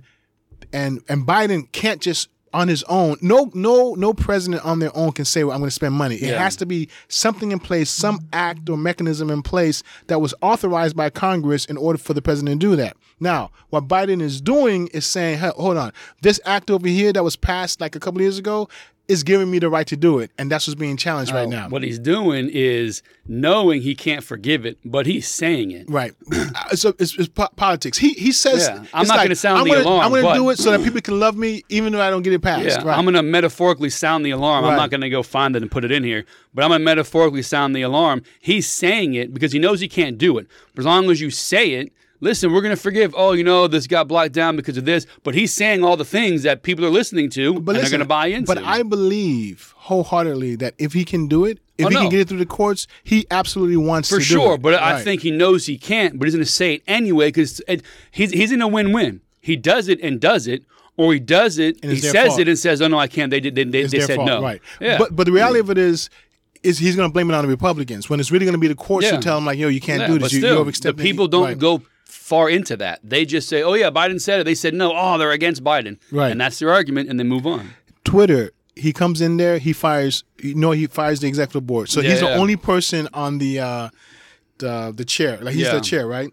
and and Biden can't just on his own. No, no, no president on their own can say, well, "I'm going to spend money." It Yeah. has to be something in place, some act or mechanism in place that was authorized by Congress in order for the president to do that. Now, what Biden is doing is saying, hey, "Hold on, this act over here that was passed like a couple years ago." Is giving me the right to do it, and that's what's being challenged right oh, now. What he's doing is knowing he can't forgive it, but he's saying it. Right. (clears throat) so it's, it's po- politics. He he says, Yeah. I'm not like, gonna sound I'm the gonna, alarm, I'm going to do it so that people can love me, even though I don't get it passed. Yeah, right. I'm going to metaphorically sound the alarm. Right. I'm not going to go find it and put it in here, but I'm going to metaphorically sound the alarm. He's saying it because he knows he can't do it. But as long as you say it, listen, we're going to forgive. Oh, you know, this got blocked down because of this. But he's saying all the things that people are listening to and they're going to buy into. But I believe wholeheartedly that if he can do it, if Oh, he no. can get it through the courts, he absolutely wants for to do it. For sure. But I think he knows he can't, but he's going to say it anyway because he's he's in a win-win. He does it and does it, or he does it, And he says fault. it and says, "Oh no, I can't." They did. They, they, they said fault, no. right? Yeah. But but the reality of it is, is he's going to blame it on the Republicans when it's really going to be the courts Yeah. who tell him like, yo, you can't Yeah, do this. You, still, you the people don't right. go far into that. They just say, "Oh yeah, Biden said it." They said no. Oh, they're against Biden. Right. And that's their argument, and they move on. Twitter, he comes in there, he fires. You know, he fires the executive board. So Yeah, he's the only person on the uh, the the chair. Like he's Yeah. the chair, right?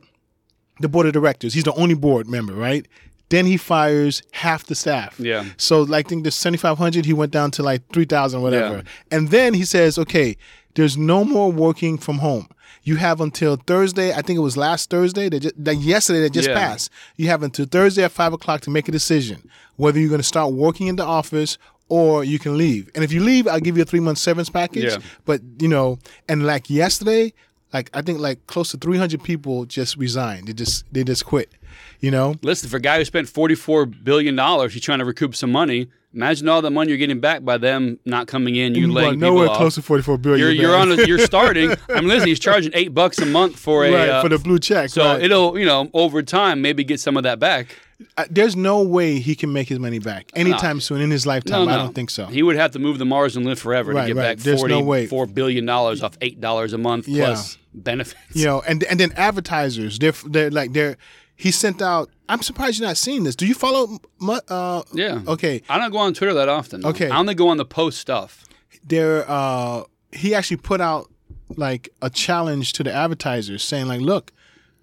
The board of directors. He's the only board member, right? Then he fires half the staff. Yeah. So like, I think the seventy five hundred, he went down to like three thousand, whatever. Yeah. And then he says, okay, there's no more working from home. You have until Thursday. I think it was last Thursday. That just, like yesterday that just Yeah. passed. You have until Thursday at five o'clock to make a decision whether you're going to start working in the office or you can leave. And if you leave, I'll give you a three month severance package. Yeah. But you know, and like yesterday, like I think like close to three hundred people just resigned. They just they just quit. You know. Listen, for a guy who spent forty-four billion dollars, he's trying to recoup some money. Imagine all the money you're getting back by them not coming in. You laying nowhere close to forty four billion. You're, you're on. A, you're (laughs) starting. I mean, listen, he's charging eight bucks a month for a. right uh, for the blue check. so right. it'll, you know, over time, maybe get some of that back. Uh, there's no way he can make his money back anytime soon in his lifetime. No, no, I don't think so. He would have to move to Mars and live forever Right, to get back There's no way. forty-four billion dollars off eight dollars a month Yeah. plus benefits. you know, and and then advertisers, they're they're like they're. He sent out. I'm surprised you're not seeing this. Do you follow? Uh, Yeah. Okay. I don't go on Twitter that often. though. Okay. I only go on the post stuff. There. Uh, he actually put out like a challenge to the advertisers, saying like, "Look,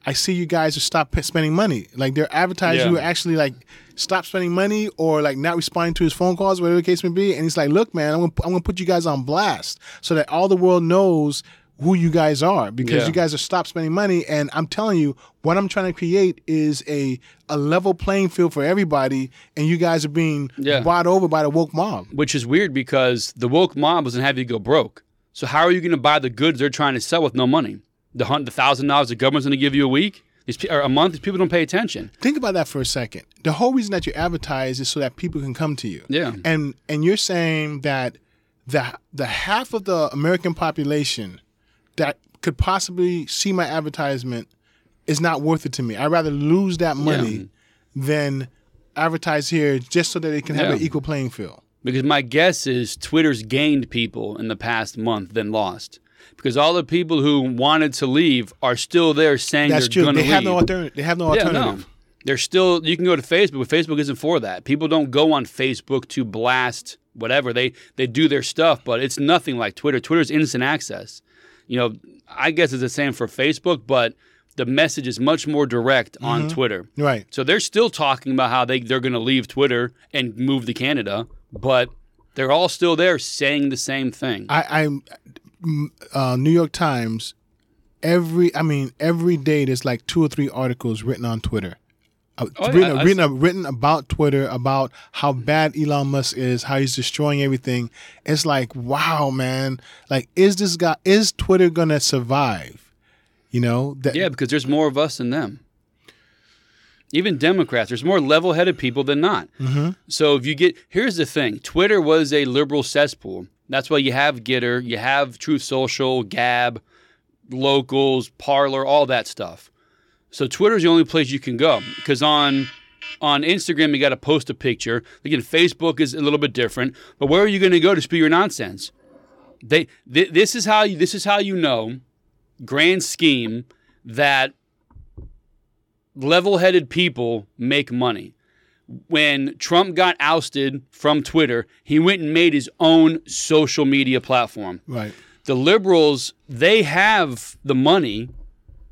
I see you guys are stop spending money. Like they're advertising Yeah. who actually like stop spending money or like not responding to his phone calls, whatever the case may be." And he's like, "Look, man, I'm gonna I'm gonna put you guys on blast so that all the world knows." Who you guys are because Yeah. you guys are stopped spending money, and I'm telling you, what I'm trying to create is a a level playing field for everybody, and you guys are being Yeah. bought over by the woke mob. which is weird because the woke mob doesn't have you go broke. So how are you going to buy the goods they're trying to sell with no money? The hunt, the thousand dollars the government's going to give you a week, these or a month. These people don't pay attention. Think about that for a second. The whole reason that you advertise is so that people can come to you. Yeah. And and you're saying that the the half of the American population that could possibly see my advertisement is not worth it to me. I'd rather lose that money than advertise here just so that they can have Yeah. an equal playing field. Because my guess is Twitter's gained people in the past month than lost. Because all the people who wanted to leave are still there saying That's they're true. going They to have no alternative. They have no yeah, alternative. no. They're still. You can go to Facebook, but Facebook isn't for that. People don't go on Facebook to blast whatever they they do their stuff, but it's nothing like Twitter. Twitter's instant access. You know, I guess it's the same for Facebook, but the message is much more direct on Twitter. Right. So they're still talking about how they they're going to leave Twitter and move to Canada, but they're all still there saying the same thing. I, I'm uh, New York Times. Every, I mean, every day there's like two or three articles written on Twitter. Uh, Oh, written, written, written about Twitter, about how bad Elon Musk is, how he's destroying everything. It's like, wow, man! Like, is this guy? Is Twitter gonna survive? You know? That, Yeah, because there's more of us than them. Even Democrats, there's more level headed people than not. Mm-hmm. So if you get, here's the thing Twitter was a liberal cesspool. That's why you have Gettr, you have Truth Social, Gab, Locals, Parler, all that stuff. So Twitter's the only place you can go because on on Instagram you got to post a picture. Again, Facebook is a little bit different. But where are you going to go to spew your nonsense? They th- this is how you this is how you know grand scheme that level-headed people make money. When Trump got ousted from Twitter, he went and made his own social media platform. Right. The liberals, they have the money.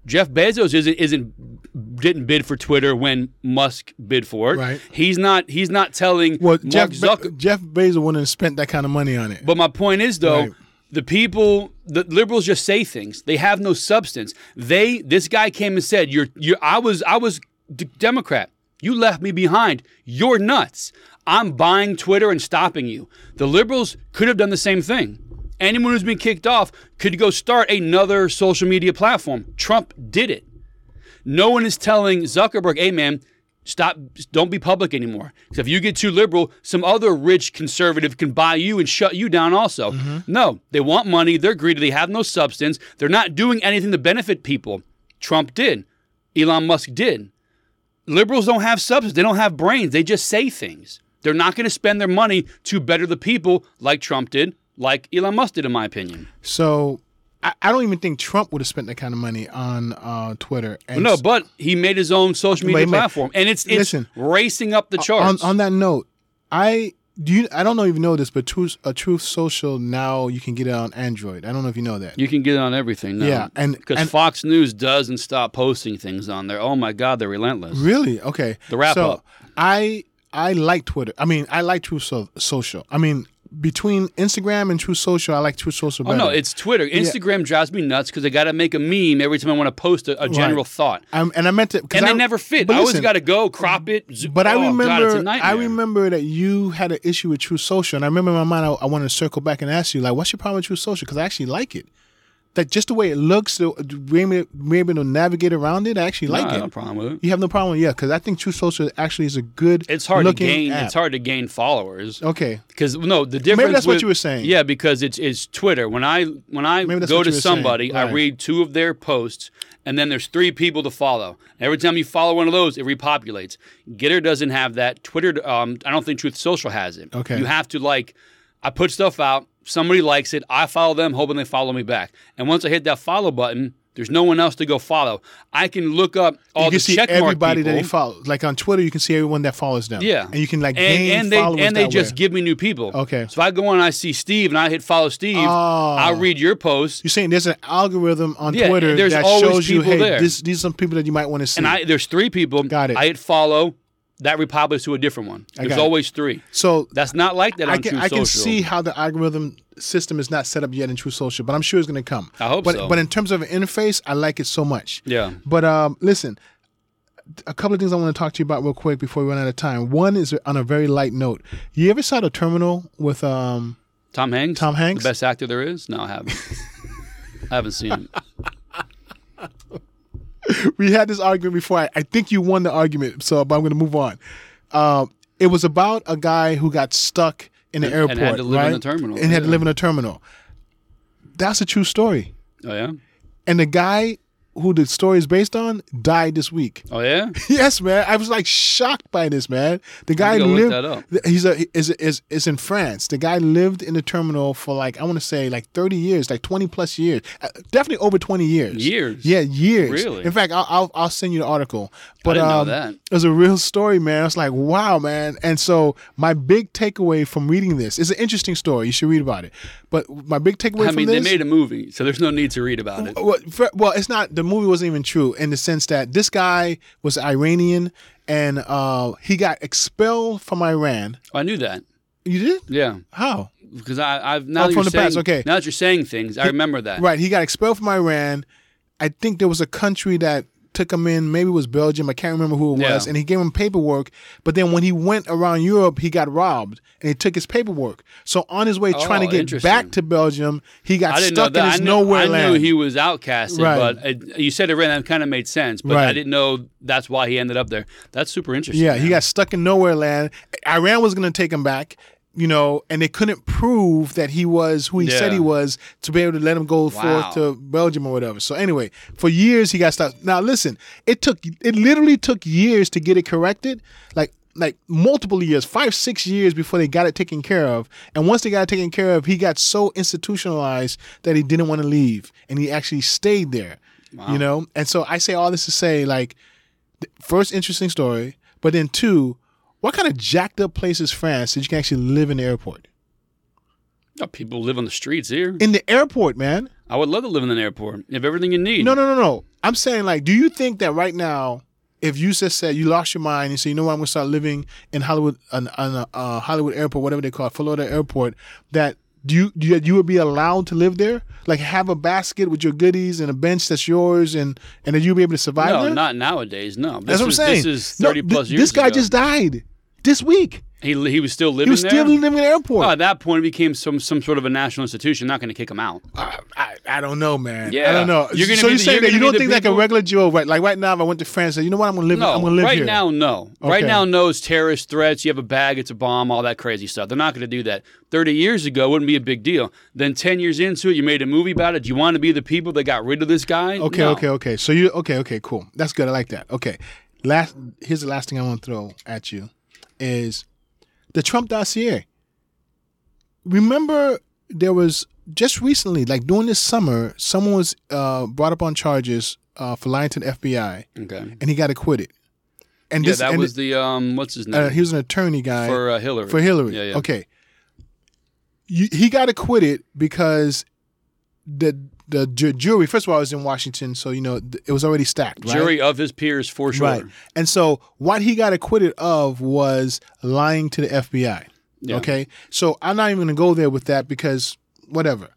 Jeff Bezos isn't isn't didn't bid for Twitter when Musk bid for it. Right. He's not he's not telling Well, Mark Jeff, Be- Jeff Bezos wouldn't have spent that kind of money on it. But my point is though, Right. the people, the liberals just say things. They have no substance. They this guy came and said, "You're you I was I was d- Democrat. You left me behind. You're nuts. I'm buying Twitter and stopping you." The liberals could have done the same thing. Anyone who's been kicked off could go start another social media platform. Trump did it. No one is telling Zuckerberg, hey man, stop, don't be public anymore. Because if you get too liberal, some other rich conservative can buy you and shut you down also. Mm-hmm. No, they want money, they're greedy, they have no substance, they're not doing anything to benefit people. Trump did, Elon Musk did. Liberals don't have substance, they don't have brains, they just say things. They're not going to spend their money to better the people like Trump did, like Elon Musk did, in my opinion. So I, I don't even think Trump would have spent that kind of money on uh, Twitter. And No, but he made his own social media platform, and it's it's Listen. racing up the on, charts. on that note, I do you, I don't know if you know this, but Truth, uh, Truth Social now you can get it on Android. I don't know if you know that. you can get it on everything now. Yeah, and- because Fox News doesn't stop posting things on there. Oh my God, they're relentless. Really? Okay. The wrap so up. I I like Twitter. I mean, I like Truth so- Social. I mean, between Instagram and Truth Social, I like Truth Social better. Oh no, it's Twitter. Instagram drives me nuts because I got to make a meme every time I want to post a, a general thought, I'm, and I meant to, and I, they never fit. but I always got to go crop it. zo- But I oh, remember, God, I remember that you had an issue with Truth Social, and I remember in my mind, I, I wanted to circle back and ask you, like, what's your problem with Truth Social? Because I actually like it. That just the way it looks, the maybe maybe to navigate around it, I actually like it. have no problem with it. You have no problem, yeah, because I think Truth Social actually is a good. It's hard to gain. app. It's hard to gain followers. Okay, Because no, the difference. Maybe that's what you were saying. Yeah, because it's it's Twitter. When I when I go to you were saying. somebody, I read two of their posts, and then there's three people to follow. Every time you follow one of those, it repopulates. Gettr doesn't have that. Twitter, um, I don't think Truth Social has it. Okay. you have to like. I put stuff out. Somebody likes it. I follow them, hoping they follow me back. And once I hit that follow button, there's no one else to go follow. I can look up all you the can see check mark everybody people. that they follow. Like on Twitter, you can see everyone that follows them. Yeah, and you can like and, gain and they followers and they just way. give me new people. Okay. So if I go on and I see Steve and I hit follow Steve, Oh. I'll read your post. You're saying there's an algorithm on Yeah, Twitter that shows you, hey, there. this, these are some people that you might want to see. And I there's three people. Got it. I hit follow. That repopulates to a different one. There's always three. so That's not like that on I can True I can see how the algorithm system is not set up yet in Truth Social, but I'm sure it's going to come. I hope but, so. But in terms of an interface, I like it so much. Yeah. But um, listen, a couple of things I want to talk to you about real quick before we run out of time. One is on a very light note. You ever saw the Terminal with um? Tom Hanks. Tom Hanks? The best actor there is. No, I haven't. (laughs) I haven't seen him. (laughs) we had this argument before. I, I think you won the argument, so but I'm going to move on. Um, it was about a guy who got stuck in the And- airport, and had to live in right? the terminal, and had to live in a terminal. That's a true story. Oh yeah. And the guy who the story is based on, died this week. Oh yeah. (laughs) yes, man. I was like shocked by this, man. The guy to go look lived. that up. He's a is is is in France. The guy lived in the terminal for like I want to say like thirty years, like twenty plus years, Uh, definitely over twenty years. Years? Yeah, years. Really? In fact, I'll I'll, I'll send you the article. But didn't know um, that. it was a real story, man. I was like, wow, man. And so my big takeaway from reading this is an interesting story. You should read about it. But my big takeaway I from mean, this, they made a movie, so there's no need to read about it. well, well, it's not. The movie wasn't even true in the sense that this guy was Iranian and uh, he got expelled from Iran. I knew that. You did? Yeah, How? because I, I've now Oh, from the past, okay. Now that you're saying things, I remember that. Right. He got expelled from Iran. I think there was a country that took him in. Maybe it was Belgium. I can't remember who it Yeah. was. And he gave him paperwork. But then when he went around Europe, he got robbed and he took his paperwork. So on his way trying to Oh, get back to Belgium, he got stuck in his knew, nowhere I land. I knew he was outcasted, Right. but it, you said it right. That kind of made sense, but I didn't know that's why he ended up there. That's super interesting. Yeah, he got stuck in nowhere land. Iran was going to take him back, you know, and they couldn't prove that he was who he said he was to be able to let him go Wow. forth to Belgium or whatever. So anyway, for years he got stopped. Now listen, it took it literally took years to get it corrected. Like like multiple years, five, six years before they got it taken care of. And once they got it taken care of, he got so institutionalized that he didn't want to leave. And he actually stayed there. You know? And so I say all this to say, like, first interesting story, but then two, what kind of jacked up place is France that you can actually live in the airport? People live on the streets here. In the airport, man. I would love to live in an airport. You have everything you need. No, no, no, no. I'm saying, like, do you think that right now, if you just said you lost your mind and say, you know what, I'm gonna start living in Hollywood, on, on a uh, Hollywood airport, whatever they call it, Florida airport, that do you, do you you would be allowed to live there? Like, have a basket with your goodies and a bench that's yours, and and that you'll be able to survive No, there? not nowadays. No, That's This what I'm is- saying. This is No, thirty th- plus years. This guy ago. just died this week. He he was still living He was there. still living in the airport. Oh, at that point, it became some some sort of a national institution. Not going to kick him out. I, I, I don't know, man. Yeah, I don't know. You're gonna so you're saying that you don't think like a regular Joe, right? Like right now, if I went to France, and you know what, I'm gonna live. No, I'm gonna live right here. now, no. Right now, no. It's terrorist threats. You have a bag. It's a bomb. All that crazy stuff. They're not going to do that. Thirty years ago, it wouldn't be a big deal. Then ten years into it, you made a movie about it. Do you want to be the people that got rid of this guy? Okay, No. okay, okay. So you okay, okay, cool. That's good. I like that. Okay. Last here's the last thing I want to throw at you is the Trump dossier. Remember there was just recently, like during this summer, someone was uh, brought up on charges uh, for lying to the FBI, Okay. and he got acquitted. And Yeah, this, that and was the um. What's his name? uh, he was an attorney guy for uh, Hillary. for Hillary. Yeah, yeah. Okay. You, he got acquitted because the the ju- jury. First of all, it was in Washington, so you know th- it was already stacked. Right? Jury of his peers for sure. Right. And so what he got acquitted of was lying to the FBI. Yeah. Okay. So I'm not even going to go there with that because whatever.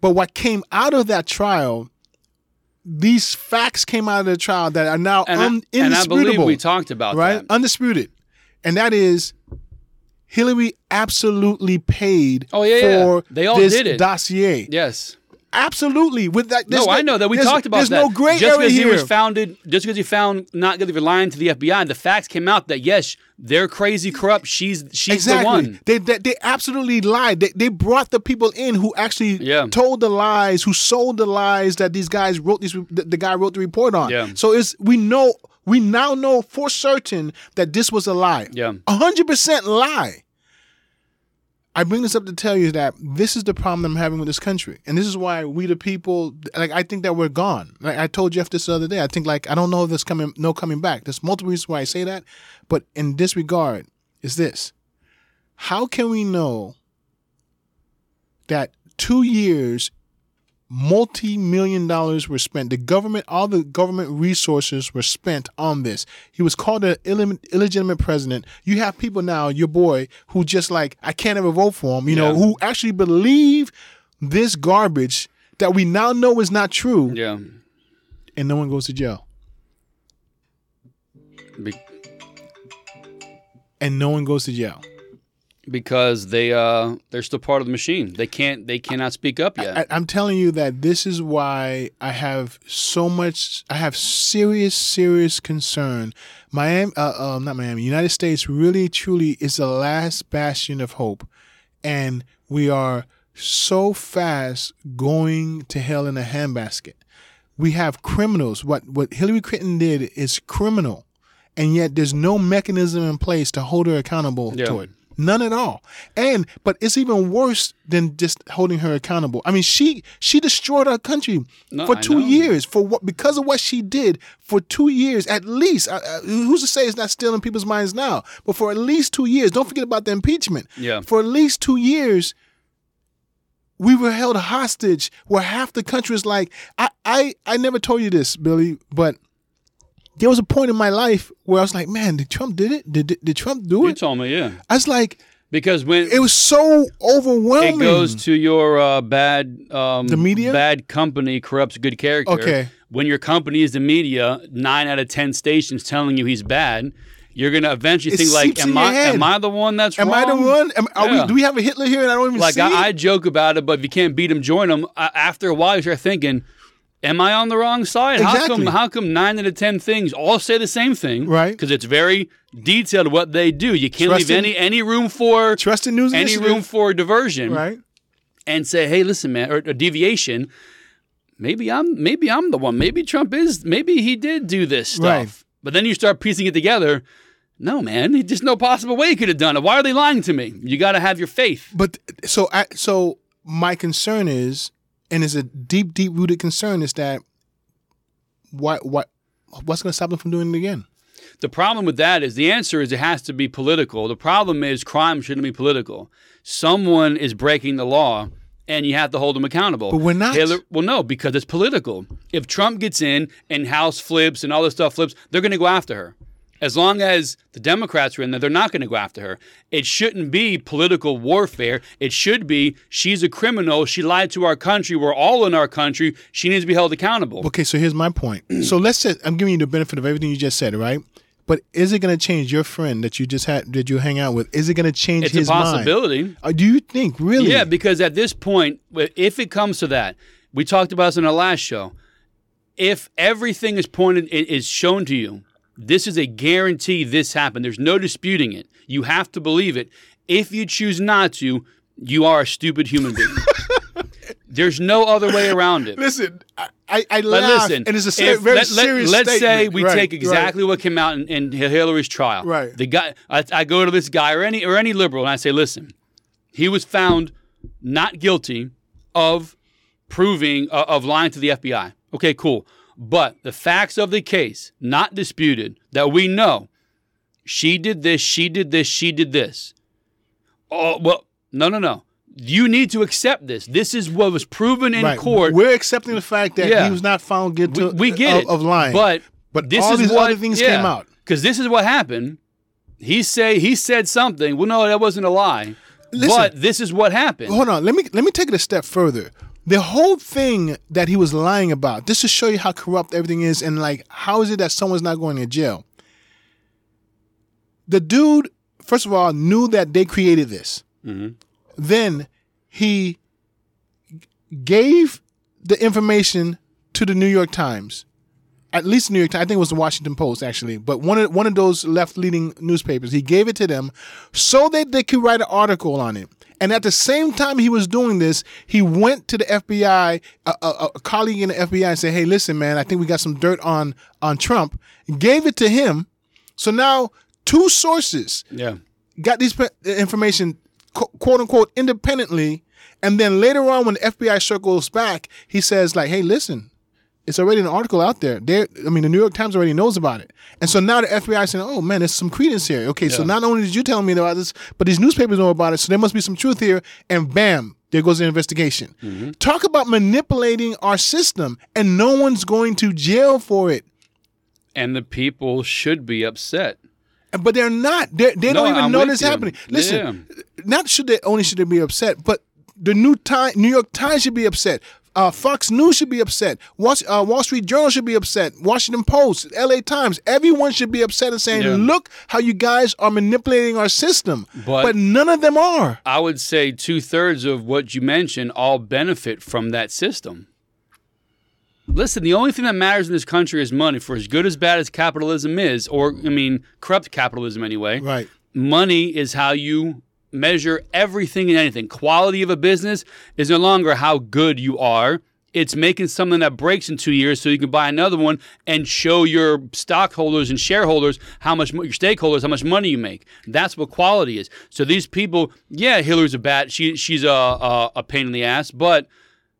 But what came out of that trial, these facts came out of the trial that are now And, I, un- and I believe indisputable we talked about right? that. Undisputed. And that is Hillary absolutely paid Oh, yeah, yeah. for They all this did it. dossier. Yes. Absolutely. With that there's No, I know that we talked about there's that. There's no gray just area because he here. was founded, just because he found not guilty for lying to the FBI, the facts came out that yes, they're crazy, corrupt. She's she's exactly. the one. They, they they absolutely lied. They, they brought the people in who actually Yeah. told the lies, who sold the lies that these guys wrote these the, the guy wrote the report on. Yeah. So it's we know we now know for certain that this was a lie. Yeah. A hundred percent lie. I bring this up to tell you that this is the problem I'm having with this country, and this is why we the people like I think that we're gone. Like I told Jeff this the other day. I think like I don't know if there's coming no coming back. There's multiple reasons why I say that, but in this regard, is this: how can we know that two years, multi-million dollars were spent? The government, all the government resources were spent on this. He was called an illegit- illegitimate president. You have people now, your boy, who just like I can't ever vote for him. You know, who actually believe this garbage that we now know is not true, Yeah. and no one goes to jail, Be- and no one goes to jail. Because they uh they're still part of the machine. They can't they cannot speak up yet. I, I'm telling you that this is why I have so much. I have serious, serious concern. Miami, uh, uh, not Miami, United States really, truly is the last bastion of hope, and we are so fast going to hell in a handbasket. we have criminals. What what Hillary Clinton did is criminal, and yet there's no mechanism in place to hold her accountable Yeah. to it. None at all. And but it's even worse than just holding her accountable. I mean, she she destroyed our country No, for two years for what because of what she did for two years at least. Who's to say it's not still in people's minds now? But for at least two years, don't forget about the impeachment. Yeah. For at least two years, we were held hostage where half the country was like, I, I, I never told you this, Billy, but there was a point in my life where I was like, man, did Trump did it? Did, did, did Trump do it? You told me, yeah. I was like, Because when it was so overwhelming. it goes to your uh, bad um, The media? bad company corrupts good character. Okay. When your company is the media, nine out of ten stations telling you he's bad, you're gonna eventually It think like, am I am I the one that's wrong? Am wrong? I the one? Am, are Yeah. we, do we have a Hitler here and I don't even Like see I. I joke about it, but if you can't beat him, join him. Uh, after a while, you start thinking, "Am I on the wrong side? How come? Exactly. How come nine out of ten things all say the same thing? Right. Because it's very detailed what they do. You can't leave Trusting- any any room for Trusted news any room for diversion. right? and say, "Hey, listen, man," or a deviation. Maybe I'm maybe I'm the one. Maybe Trump is. Maybe he did do this stuff. Right. But then you start piecing it together. No, man, there's no possible way he could have done it. Why are they lying to me? You got to have your faith. But so I so my concern is, and it's a deep, deep rooted concern, is that what what what's going to stop them from doing it again? The problem with that is the answer is it has to be political. The problem is crime shouldn't be political. Someone is breaking the law. And you have to hold them accountable. But we're not. Hillary- well, no, because it's political. If Trump gets in and House flips and all this stuff flips, they're going to go after her. As long as the Democrats are in there, they're not going to go after her. It shouldn't be political warfare. It should be she's a criminal. She lied to our country. We're all in our country. She needs to be held accountable. Okay, so here's my point. (clears throat) so let's say I'm giving you the benefit of everything you just said, right? But is it going to change your friend that you just had that you hang out with? Is it going to change It's his a possibility. mind? Uh, do you think really? Yeah, because at this point, if it comes to that, we talked about this in our last show. If everything is pointed is shown to you, this is a guarantee this happened. There's no disputing it. You have to believe it. If you choose not to, you are a stupid human being. (laughs) There's no other way around it. Listen, I I, laugh, listen, and it's a ser- if- very let, serious us say we Right, take right. exactly what came out in, in Hillary's trial. Right. The guy, I, I go to this guy or any or any liberal, and I say, listen, he was found not guilty of proving uh, of lying to the FBI. Okay, cool. But the facts of the case, not disputed, that we know, she did this, she did this, she did this. Oh well, no, no, no. You need to accept this. This is what was proven in Right. court. We're accepting the fact that Yeah. he was not found guilty We, we get of, it of lying. but But this all is these what other things came out. because this is what happened. He say he said something. Well, no, that wasn't a lie. Listen. but this is what happened. hold on, let me let me take it a step further. The whole thing that he was lying about, just to show you how corrupt everything is, and like how is it that someone's not going to jail? The dude, first of all, knew that they created this. Mhm. Then he gave the information to the New York Times. At least New York Times. I think it was the Washington Post actually, but one of one of those left leaning newspapers. He gave it to them so that they could write an article on it. And at the same time he was doing this, he went to the FBI, a, a, a colleague in the FBI, and said, "Hey, listen, man, I think we got some dirt on on Trump." Gave it to him. So now two sources Yeah. got this uh, information quote unquote independently and then later on when the FBI circles back he says like hey listen it's already an article out there there I mean the New York Times already knows about it and so now the FBI is saying oh man there's some credence here okay so not only did you tell me about this but these newspapers know about it so there must be some truth here and bam there goes the investigation Mm-hmm. talk about manipulating our system and no one's going to jail for it And the people should be upset. but they're not. They're, they No, don't even I'm know this you. happening. Listen, not should they only should they be upset, but the New Time, New York Times should be upset. Uh, Fox News should be upset. Wall, uh, Wall Street Journal should be upset. Washington Post, L.A. Times, everyone should be upset and saying, Yeah. "Look how you guys are manipulating our system." But- but none of them are. I would say two thirds of what you mentioned all benefit from that system. Listen, the only thing that matters in this country is money. For as good as bad as capitalism is, or I mean, corrupt capitalism anyway, Right. money is how you measure everything and anything. Quality of a business is no longer how good you are. It's making something that breaks in two years so you can buy another one and show your stockholders and shareholders how much your stakeholders how much money you make. That's what quality is. So these people, yeah, Hillary's a bat. She she's a a, a pain in the ass, but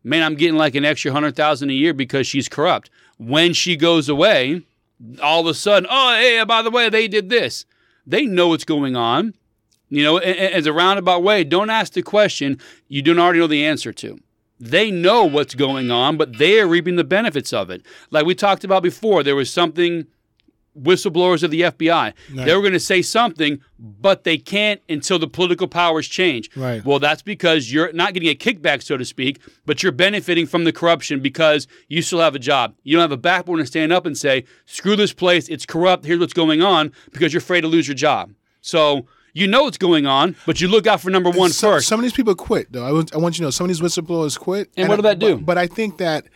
man, I'm getting like an extra hundred thousand a year because she's corrupt. When she goes away, all of a sudden, oh hey, by the way, they did this. They know what's going on. You know, as a roundabout way, don't ask the question you don't already know the answer to. They know what's going on, but they are reaping the benefits of it. Like we talked about before, there was something whistleblowers of the FBI. They were going to say something, but they can't until the political powers change. Right. Well, that's because you're not getting a kickback, so to speak, but you're benefiting from the corruption because you still have a job. You don't have a backbone to stand up and say, screw this place, it's corrupt, here's what's going on, because you're afraid to lose your job. So you know what's going on, but you look out for number one some, first. Some of these people quit, though. I want, I want you to know some of these whistleblowers quit. And what did that do? But, but I think that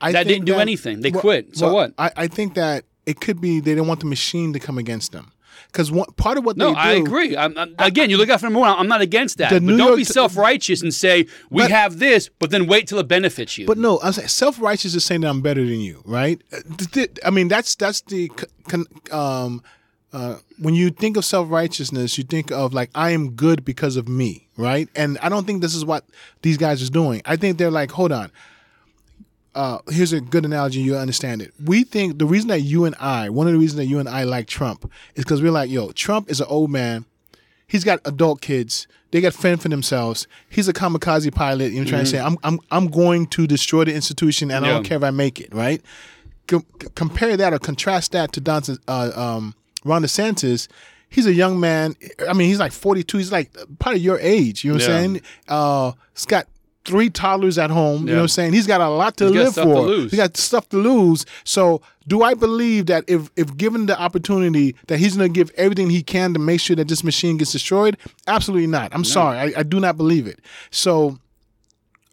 I That think didn't do anything. They well- quit. So well, what? I, I think that it could be they didn't want the machine to come against them because part of what No, they do. I agree. I'm, I'm- again, you look out for number one. I'm not against that. But New don't York be self righteous and say, we But- have this, but then wait till it benefits you. But no, I'm saying self righteous is saying that I'm better than you, right? Uh, I mean, that's that's the um, uh, when you think of self righteousness, you think of like I am good because of me, right? And I don't think this is what these guys is doing. I think they're like, hold on. Uh, here's a good analogy. You understand it. We think the reason that you and I, one of the reasons that you and I like Trump, is because we're like, yo, Trump is an old man. He's got adult kids. They got fend for themselves. He's a kamikaze pilot. You know, trying to say, I'm, I'm, I'm going to destroy the institution, and I don't care if I make it. Right? Com- compare that or contrast that to Don, uh, um, Ron DeSantis. He's a young man. I mean, he's like 42. He's like probably your age. You know what I'm saying? Uh, he's got three toddlers at home. You know what I'm saying? He's got a lot to He's got live to for. lose. He got stuff to lose. So, do I believe that if if given the opportunity that he's going to give everything he can to make sure that this machine gets destroyed? Absolutely not. I'm sorry. I, I do not believe it. So,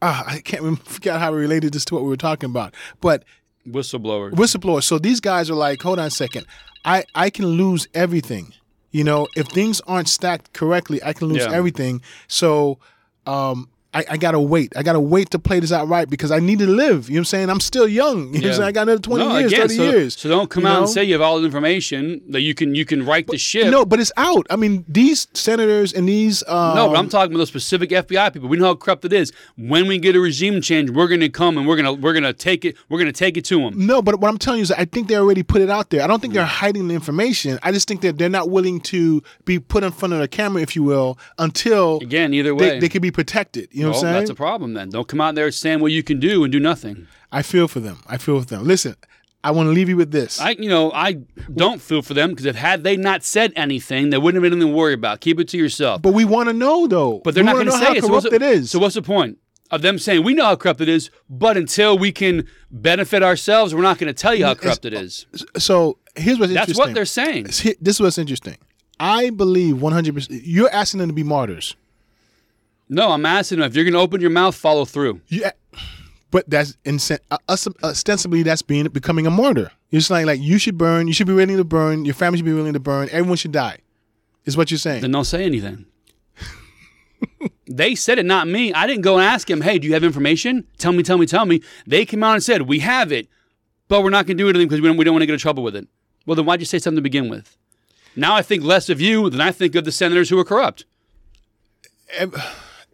ah, I can't (laughs) remember, forget how we related this to what we were talking about. But Whistleblower. Whistleblower. So these guys are like, hold on a second. I I can lose everything. You know, if things aren't stacked correctly, I can lose Yeah. everything. So, um. I, I gotta wait. I gotta wait to play this out right because I need to live. You know what I'm saying? I'm still young. You know what I'm saying? I got another 20 no, years, again, 30 so, years. So don't come out and say you have all the information that you can you can write the ship. No, but it's out. I mean, these senators and these. Um, No, but I'm talking about those specific FBI people. We know how corrupt it is. When we get a regime change, we're going to come and we're going to we're to take it. We're going to take it to them. No, but what I'm telling you is, that I think they already put it out there. I don't think they're hiding the information. I just think that they're not willing to be put in front of the camera, if you will, until Again, either way, they, they can be protected. You know well, what I'm oh, saying? that's a problem. Then don't come out there saying what you can do and do nothing. I feel for them. I feel for them. Listen, I want to leave you with this. I, you know, I don't feel for them because if had they not said anything, there wouldn't have been anything to worry about. Keep it to yourself. but we want to know, though. But they're We not going to say how it. So corrupt the- it is. so what's the point of them saying we know how corrupt it is, but until we can benefit ourselves, we're not going to tell you how corrupt it is. Uh, so here's what's That's interesting. That's what they're saying. This is what's interesting. I believe 100. percent You're asking them to be martyrs. No, I'm asking them if you're going to open your mouth, follow through. Yeah, but that's insen- uh, us- ostensibly that's being becoming a martyr. It's like like you should burn. You should be willing to burn. Your family should be willing to burn. Everyone should die. Is what you're saying. Then don't say anything. they said it, not me. I didn't go and ask him, hey, do you have information? Tell me, tell me, tell me. They came out and said, we have it, but we're not going to do anything because we don't, we don't want to get in trouble with it. Well, then why'd you say something to begin with? Now I think less of you than I think of the senators who are corrupt.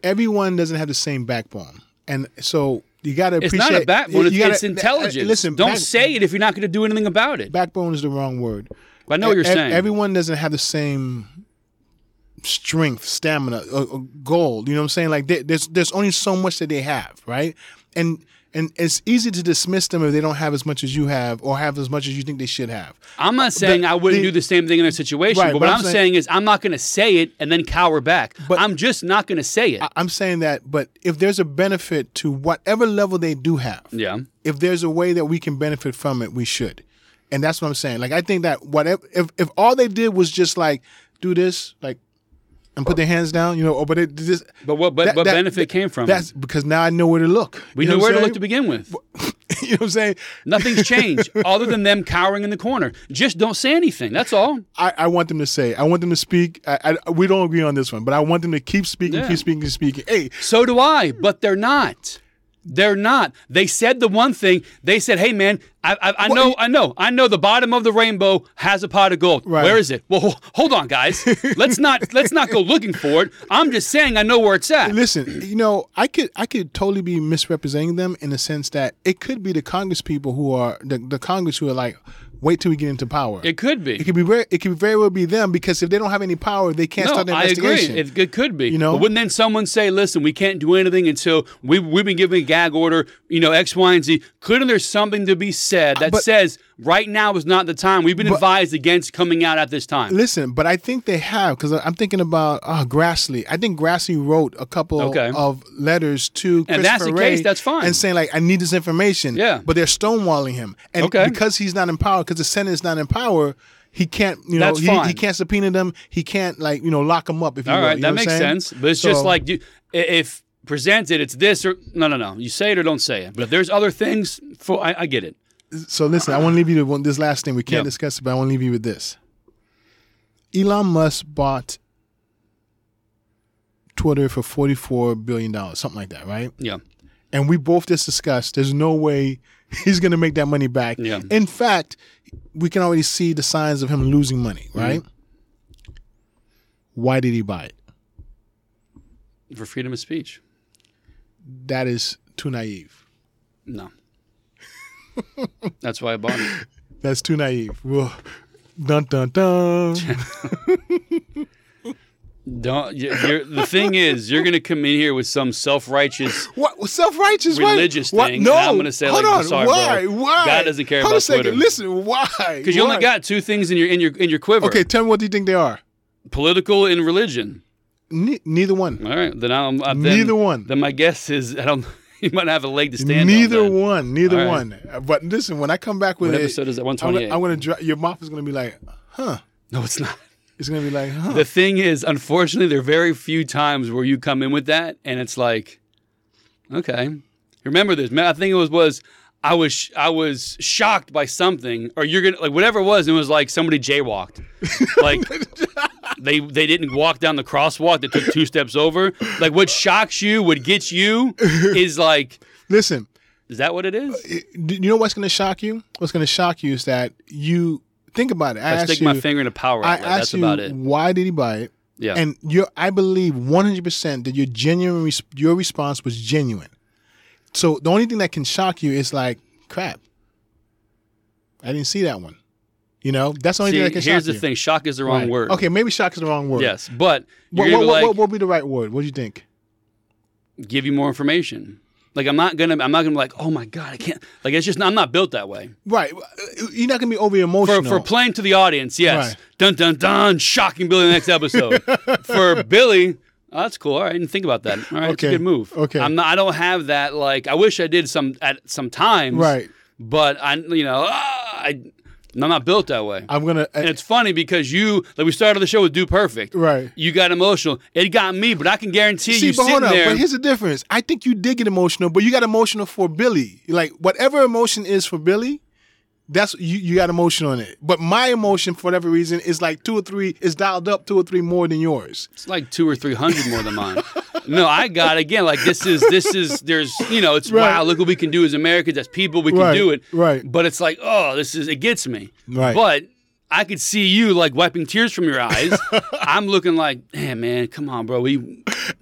Everyone doesn't have the same backbone, and so you got to appreciate. It's not a backbone, it's, you gotta- it's intelligence. Listen, don't back- say it if you're not going to do anything about it. backbone is the wrong word. But I know what you're E- saying. Everyone doesn't have the same strength, stamina, or, goal. You know what I'm saying? Like there- there's there's only so much that they have, right? And and it's easy to dismiss them if they don't have as much as you have or have as much as you think they should have. I'm not uh, saying I wouldn't the- do the same thing in their situation, Right, but but what I'm I'm saying- saying is I'm not going to say it and then cower back. But- I'm just not going to say it. I- I'm saying that, but if there's a benefit to whatever level they do have, yeah. if there's a way that we can benefit from it, we should. And that's what I'm saying. Like I think that whatever if if all they did was just like do this, like and put their hands down, you know, or but it just But what, but, that- what that- benefit came from that's because now I know where to look. We You know knew where to look to begin with. (laughs) you know what I'm saying? Nothing's (laughs) changed other than them cowering in the corner. Just don't say anything. That's all. I, I want them to say. I want them to speak. I, I, we don't agree on this one, but I want them to keep speaking, Yeah. keep speaking, keep speaking. Hey, So do I, but they're not. They're not. They said the one thing. They said, "Hey, man, I, I, I know, I know, I know. The bottom of the rainbow has a pot of gold. Right. Where is it? Well, ho- hold on, guys. (laughs) let's not let's not go looking for it. I'm just saying I know where it's at. Listen, you know, I could I could totally be misrepresenting them in the sense that it could be the Congress people who are the, the Congress who are like, wait till we get into power. It could be. It could be very it could very well be them because if they don't have any power, they can't no, start the investigation. I agree. It, it could be. You know? but wouldn't then someone say, "Listen, we can't do anything until we we've been given a gag order, you know, X, Y, and Z." Couldn't there something to be said that But- says right now is not the time? We've been advised against coming out at this time. Listen, but I think they have because I'm thinking about uh, Grassley. I think Grassley wrote a couple Okay. of letters to And that's the Christopher case, that's fine. and saying like, I need this information. Yeah. but they're stonewalling him, and Okay. because he's not in power, because the Senate is not in power. He can't, you know, he, he can't subpoena them. He can't, like, you know, lock them up. If you All will, right, you know that makes sense. But it's just like if presented, it's this or no, no, no. You say it or don't say it. But if there's other things, for I, I get it. So listen, I want to leave you with one, this last thing. We can't Yeah. discuss it, but I want to leave you with this. Elon Musk bought Twitter for forty-four billion dollars, something like that, right? Yeah, And we both just discussed there's no way he's going to make that money back. Yeah. In fact, we can already see the signs of him losing money, mm-hmm. right? Why did he buy it? for freedom of speech. That is too naive. No, that's why I bought it. (laughs) That's too naive. Well, dun dun dun. (laughs) Don't. you- You're, the thing is, you're gonna come in here with some self-righteous What self righteous religious what? thing, No, I'm gonna say, hold like, on. sorry, why? bro. Why? God doesn't care Hold about a second. Twitter. Listen, why? because you only got two things in your in your in your quiver. Okay, tell me what do you think they are? political and religion. Ne- neither one. All right, then I'm uh, then, Neither one. Then my guess is I don't. (laughs) You might have a leg to stand Neither on. one. Neither right. one. But listen, when I come back with What it, episode is that? I'm 128. gonna, I'm gonna your mouth is gonna be like, huh? No, it's not. It's gonna be like, huh? The thing is, unfortunately, there are very few times where you come in with that, and it's like, okay, remember this. Man, I think it was was I was I was shocked by something, or you're gonna like whatever it was. It was like somebody jaywalked, (laughs) like (laughs) they they didn't walk down the crosswalk. They took two steps over. Like what shocks you, what gets you, (laughs) is like, Listen, is that what it is? Uh, you know what's gonna shock you? What's gonna shock you is that you think about it. I, I stick you, my finger in a power I outlet. asked That's you about it. why did he buy it? Yeah. And your, I believe 100% that your genuine, your response was genuine. So the only thing that can shock you is like, crap. I didn't see that one. You know, that's the only See, thing that can shock here's the you. thing: shock is the wrong Right. word. Okay, maybe shock is the wrong word. Yes, but What, what, what, what would be the right word? What do you think? give you more information. Like I'm not gonna, I'm not gonna be like, oh my god, I can't. Like it's just, I'm not built that way. Right. You're not gonna be over emotional. for playing to the audience, yes. Right. Dun dun dun, shocking Billy the next episode. (laughs) for Billy, oh, that's cool. All right, I didn't think about that. All right, it's a Okay. good move. Okay. I'm not. I don't have that. Like I wish I did some at some times. Right. But I, you know, ah, I, I'm not built that way. I'm gonna. And eh, it's funny because you, like we started the show with Dude Perfect. Right. You got emotional. It got me, but I can guarantee See, you but hold on. there. But here's the difference. I think you did get emotional, but you got emotional for Billy. Like whatever emotion is for Billy, that's you. You got emotional in it. But my emotion, for whatever reason, is like two or three. Is dialed up two or three more than yours. It's like two or three hundred more than mine. (laughs) no, I got again. Like this is this is there's you know it's Right. wow. Look what we can do as Americans, as people, we can Right, do it. right. But it's like oh, this is it gets me. Right. But I could see you like wiping tears from your eyes. (laughs) I'm looking like, damn man, come on, bro. We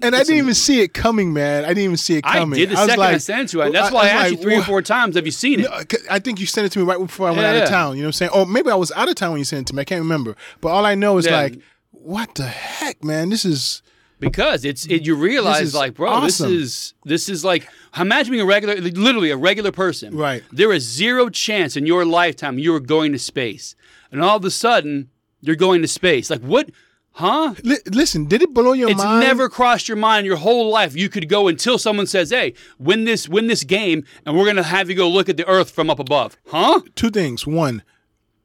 And I didn't even see it coming, man. I didn't even see it coming. I did the was second like- I sent it to you. That's why I, was asked you like, three or four times. Have you seen it? No, I think you sent it to me right before I went Yeah, out yeah. of town. You know what I'm saying? Or maybe I was out of town when you sent it to me. I can't remember. But all I know is Yeah. like, what the heck, man? This is because it's it, mm. you realize like bro awesome. this is this is like imagine being a regular literally a regular person Right. there is zero chance in your lifetime you are going to space and all of a sudden you're going to space like what huh Li- listen. Did it blow your it's mind? It's never crossed your mind your whole life you could go until someone says hey win this win this game and we're gonna have you go look at the earth from up above huh Two things. One,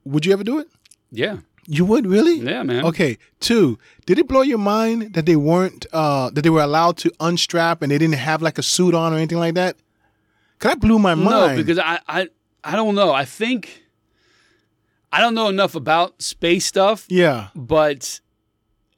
would you ever do it? yeah You would really? yeah man Okay. Two, did it blow your mind that they weren't uh that they were allowed to unstrap and they didn't have like a suit on or anything like that? Cause that blew my mind. No, because I, I I don't know. I think I don't know enough about space stuff. yeah. but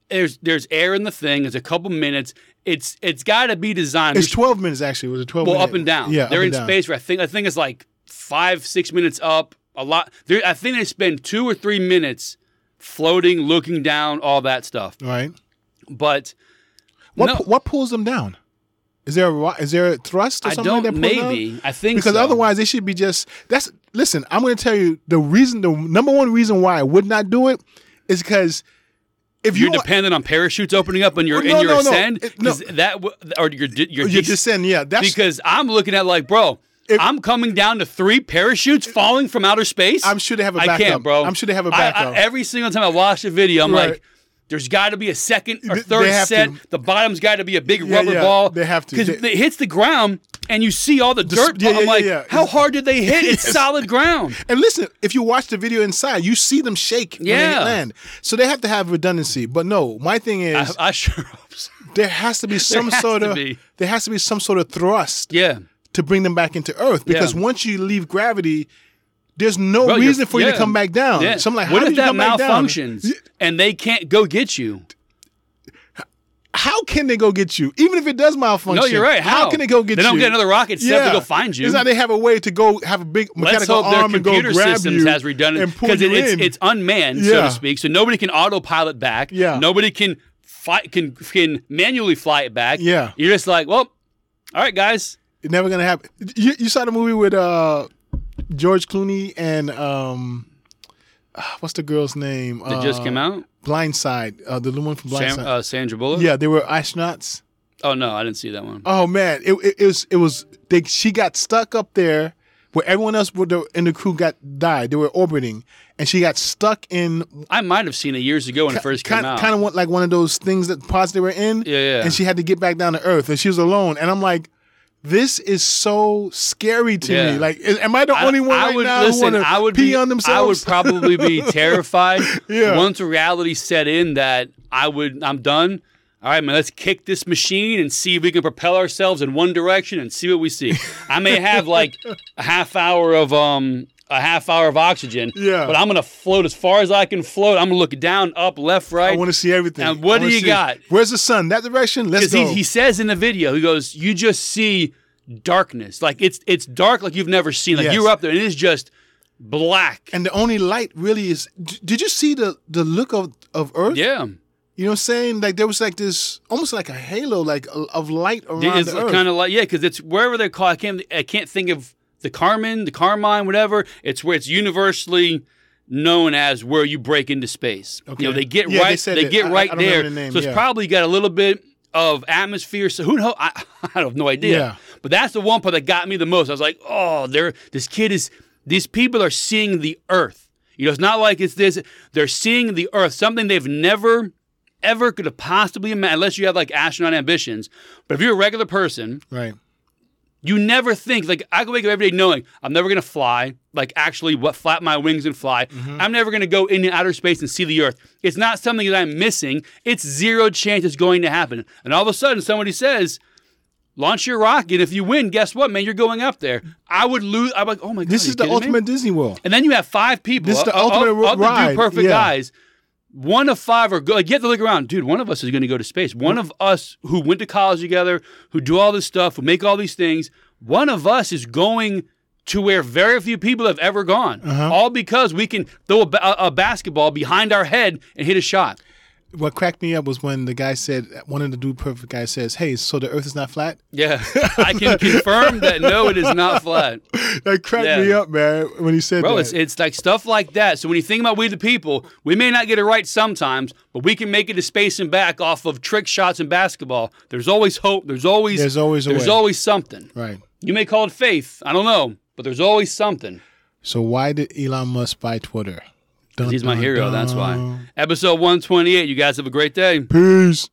there's there's air in the thing. It's a couple minutes. it's it's got to be designed. It's 12 minutes actually. Was it 12 well, minutes? up and down. Yeah, they're in down. space. Where I think I think it's like five six minutes up. A lot. They're, I think they spend two or three minutes floating, looking down, all that stuff. Right. But What no, what pulls them down? Is there a is there a thrust or I something don't. like that? maybe I think because so. otherwise they should be just that's listen i'm going to tell you the reason the number one reason why i would not do it is because if you're you dependent on parachutes opening up oh, in your No, in your no, no. ascend. No. 'Cause That or your your, oh, you dec- descend yeah that's because I'm looking at like, bro, If- I'm coming down to three parachutes falling from outer space. i'm sure they have a backup can't, bro. i'm sure they have a I- I- backup every single time I watch a video, I'm Right. like, there's got to be a second or third set. to. The bottom's got to be a big Yeah, rubber yeah, ball. they have to. because it hits the ground and you see all the dirt. yeah, I'm like, how hard did they hit? It's (laughs) Yes. solid ground. and listen if you watch the video inside you see them shake when they Yeah. land so they have to have redundancy but no my thing is I, I sure there has to be (laughs) some sort of there has to be some sort of thrust Yeah. To bring them back into earth because Yeah. once you leave gravity there's no Bro, reason for you to come back down Yeah. so i'm like what how if that come back down? malfunctions and they can't go get you? how can they go get you? Even if it does malfunction. No, you're right. How, can they go get you? They you? don't get another rocket step to go find you. It's not they have a way to go have a big Let's mechanical hope their arm and go computer grab systems you has redundant because it, it's it's unmanned, so to speak. So nobody can autopilot back. Yeah. Nobody can fly, can can manually fly it back. Yeah. You're just like, well, all right, guys. It's never gonna happen. You, you saw the movie with uh, George Clooney and um, ah, what's the girl's name? That just came out. Blindside. Uh, the one from Blindside. Sam, uh, Sandra Bullock. yeah, they were astronauts. Oh no, I didn't see that one. Oh man, it, it, it was it was they, she got stuck up there where everyone else in the crew got died. They were orbiting, and she got stuck in I might have seen it years ago when it first came kind, out. kind of like one of those things that pods they were in. Yeah, yeah. And she had to get back down to earth, and she was alone. And I'm like, this is so scary to Yeah. me. Like, am I the I- only one I right would now listen. who I would pee be, on themselves? I would probably be (laughs) terrified Yeah. once reality set in that I would. I'm done. All right, man. Let's kick this machine and see if we can propel ourselves in one direction and see what we see. I may have like a half hour of um a half hour of oxygen. Yeah. But I'm gonna float as far as I can float. I'm gonna look down, up, left, right. I want to see everything. And what do you see- got? Where's the sun? That direction? Let's go. he, he says in the video, he goes, "You just see darkness. Like it's it's dark, like you've never seen. Like Yes. you're up there, and it is just black. and the only light really is. d- Did you see the the look of of Earth? Yeah, You know what I'm saying? Like there was like this, almost like a halo, like of light around it's the Earth. kind of like yeah, because it's wherever they're called. I can't I can't think of the Carmen, the Carmine, whatever. It's where it's universally known as where you break into space. You know, Okay. they get Yeah, right, said they get I- I right don't there. the name, so it's yeah. probably got a little bit of atmosphere. So who knows? I, (laughs) I have no idea. Yeah. But that's the one part that got me the most. I was like, oh, they're this kid is these people are seeing the earth. You know, it's not like it's this. They're seeing the earth, something they've never, ever could have possibly imagined, unless you have like astronaut ambitions. But if you're a regular person, right. You never think like I can wake up every day knowing I'm never gonna fly, like actually what flap my wings and fly. Mm-hmm. I'm never gonna go into outer space and see the Earth. It's not something that I'm missing. It's zero chance it's going to happen. And all of a sudden somebody says, launch your rocket. If you win, guess what, man? You're going up there. I would lose. I'm like, oh my god. This is the kidding me? ultimate Disney World. And then you have five people. This is the ultimate the ride, perfect yeah. guys. One of five are good. Like, you have to look around, dude. One of us is going to go to space. One of us who went to college together, who do all this stuff, who make all these things. One of us is going to where very few people have ever gone. Uh-huh. All because we can throw a, ba- a basketball behind our head and hit a shot. What cracked me up was when the guy said, one of the dude perfect guys says, "Hey, so the Earth is not flat." Yeah, (laughs) I can confirm that no, it is not flat. That cracked Yeah. me up, man, when he said Bro, that. it's, it's like stuff like that. So when you think about we the people, we may not get it right sometimes, but we can make it to space and back off of trick shots in basketball. There's always hope. There's always There's always a there's way. always something. right. You may call it faith. I don't know, but there's always something. So why did Elon Musk buy Twitter? He's my hero. That's why. Episode 128. You guys have a great day. Peace.